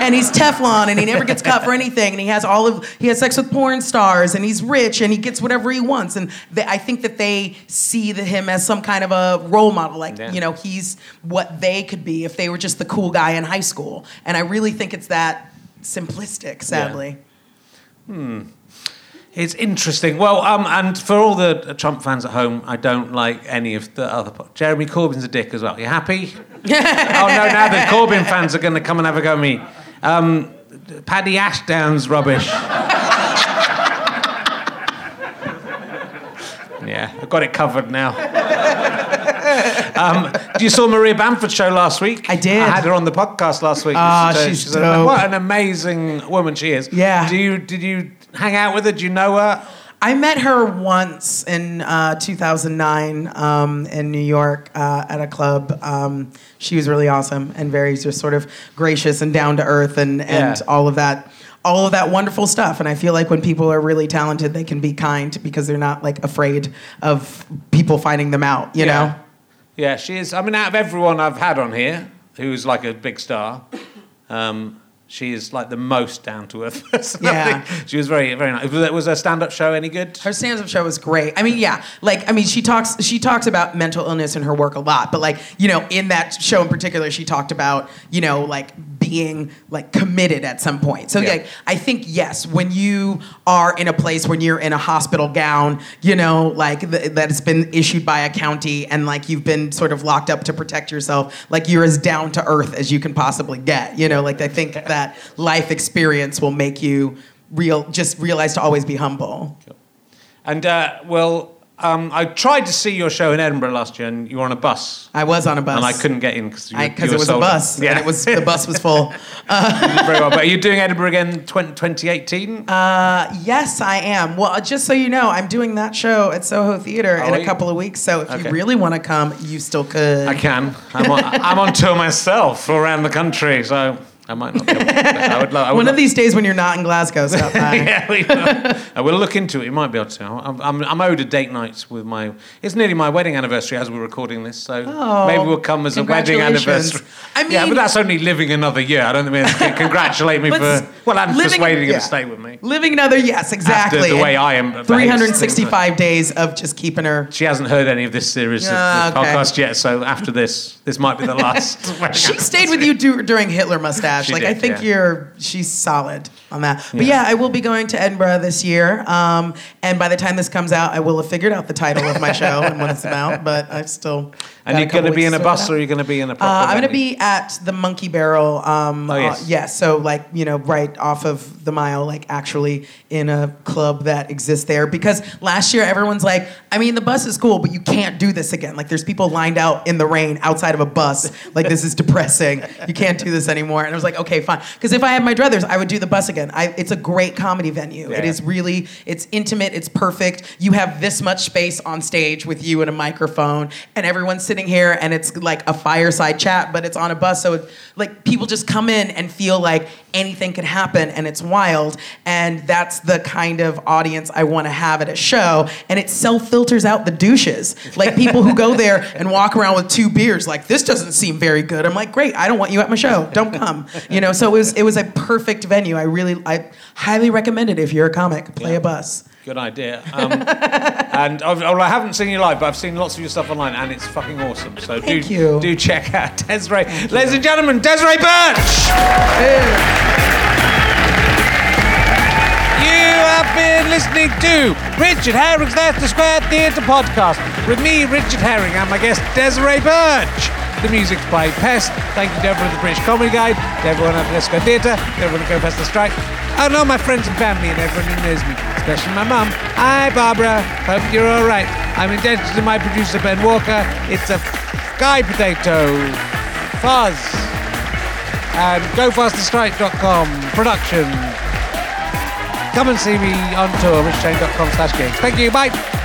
and he's Teflon and he never gets caught for anything and he has all of he has sex with porn stars and he's rich and he gets whatever he wants and they, I think that they see the, him as some kind of a role model like Yeah. you know he's what they could be if they were just the cool guy in high school. And I really think it's that simplistic, sadly. It's interesting. Well, um, and for all the Trump fans at home, I don't like any of the other. po- Jeremy Corbyn's a dick as well. You happy? (laughs) oh no! Now the Corbyn fans are going to come and have a go at me. Um, Paddy Ashdown's rubbish. (laughs) yeah, I've got it covered now. Um, you saw Maria Bamford's show last week. I did. I had her on the podcast last week. Ah, uh, she's a- dope. what an amazing woman she is. Yeah. Do you did you hang out with her? Do you know her? I met her once in uh, 2009 um, in New York uh, at a club. Um, she was really awesome and very just sort of gracious and down to earth and, and Yeah. all of that. All of that wonderful stuff, and I feel like when people are really talented, they can be kind because they're not like afraid of people finding them out. You know, Yeah, she is. I mean, out of everyone I've had on here, who's like a big star, um, she is like the most down to earth (laughs) person. Yeah. She was very, very nice. Was, was her stand up show any good? Her stand-up show was great. I mean, yeah, like I mean, she talks she talks about mental illness in her work a lot, but like you know, in that show in particular, she talked about you know like being like committed at some point. So Yeah. like I think yes, when you are in a place when you're in a hospital gown, you know, like th- that has been issued by a county, and like you've been sort of locked up to protect yourself, like you're as down to earth as you can possibly get. You know, like I think that life experience will make you real just realize to always be humble. And uh, well, um, I tried to see your show in Edinburgh last year, and you were on a bus, I was on a bus. and I couldn't get in because because it was a bus. Yeah, and it was the bus was full. (laughs) very well. But are you doing Edinburgh again 20, 2018? Uh, yes, I am. Well, just so you know, I'm doing that show at Soho Theater Oh, in a couple of weeks. So if Okay. you really want to come, you still could. I can. I'm on, I'm on tour myself around the country, so I might not be able to. I would, lo- I would One of these days when you're not in Glasgow, stop by. (laughs) yeah, we will. I will look into it. You might be able to. I'm, I'm, I'm owed a date night with my. It's nearly my wedding anniversary as we're recording this, so Oh, maybe we'll come as a wedding congratulations. anniversary. I yeah, mean- but that's only living another year. I don't think they congratulate me for well, and living- persuading yeah. to stay with me. Living another, yes, exactly. the way I am behaved. 365 days of just keeping her. She hasn't heard any of this series Ah, of the okay. podcast yet, so after this, this might be the last. (laughs) She stayed with you du- during Hitler She like did, I think yeah. you're she's solid on that. But Yeah. yeah, I will be going to Edinburgh this year. Um, and by the time this comes out, I will have figured out the title of my show and what it's about. (laughs) But I've still. And you're going to be in a bus, or you're going to be in a? Uh, I'm going to be at the Monkey Barrel. Um, Oh, yes. uh, yes. So, like, you know, right off of the mile, like, actually in a club that exists there. Because last year, everyone's like, I mean, the bus is cool, but you can't do this again. Like, there's people lined out in the rain outside of a bus. Like, this is depressing. You can't do this anymore. And I was like, okay, fine. Because if I had my druthers, I would do the bus again. I, it's a great comedy venue. It Yeah. is really, it's intimate, it's perfect. You have this much space on stage with you and a microphone, and everyone's sitting here, and it's like a fireside chat, but it's on a bus. So, it, like, people just come in and feel like anything could happen, and it's wild. And that's the kind of audience I want to have at a show. And it self filters out the douches. Like, people who go there and walk around with two beers, like, this doesn't seem very good. I'm like, great, I don't want you at my show. Don't come. You know, so it was, it was a perfect venue. I really, I highly recommend it if you're a comic. Play a bus. Good idea. Um, (laughs) and I've, well, I haven't seen you live, but I've seen lots of your stuff online, and it's fucking awesome. So Thank do you. do check out (laughs) Desiree. Ladies and gentlemen, Desiree Burch. You have been listening to Richard Herring's Leicester Square Theatre podcast with me, Richard Herring, and my guest Desiree Burch. The music's by Pest. Thank you to everyone at the British Comedy Guide, to everyone at the Square Theatre, to everyone at Go Faster Stripe, and all my friends and family and everyone who knows me, especially my mum. Hi, Barbara. Hope you're all right. I'm indebted to my producer, Ben Walker. It's a Guy Potato Fuzz um, and GoFasterStripe.com production. Come and see me on tour, richchain.com slash gigs. Thank you, bye.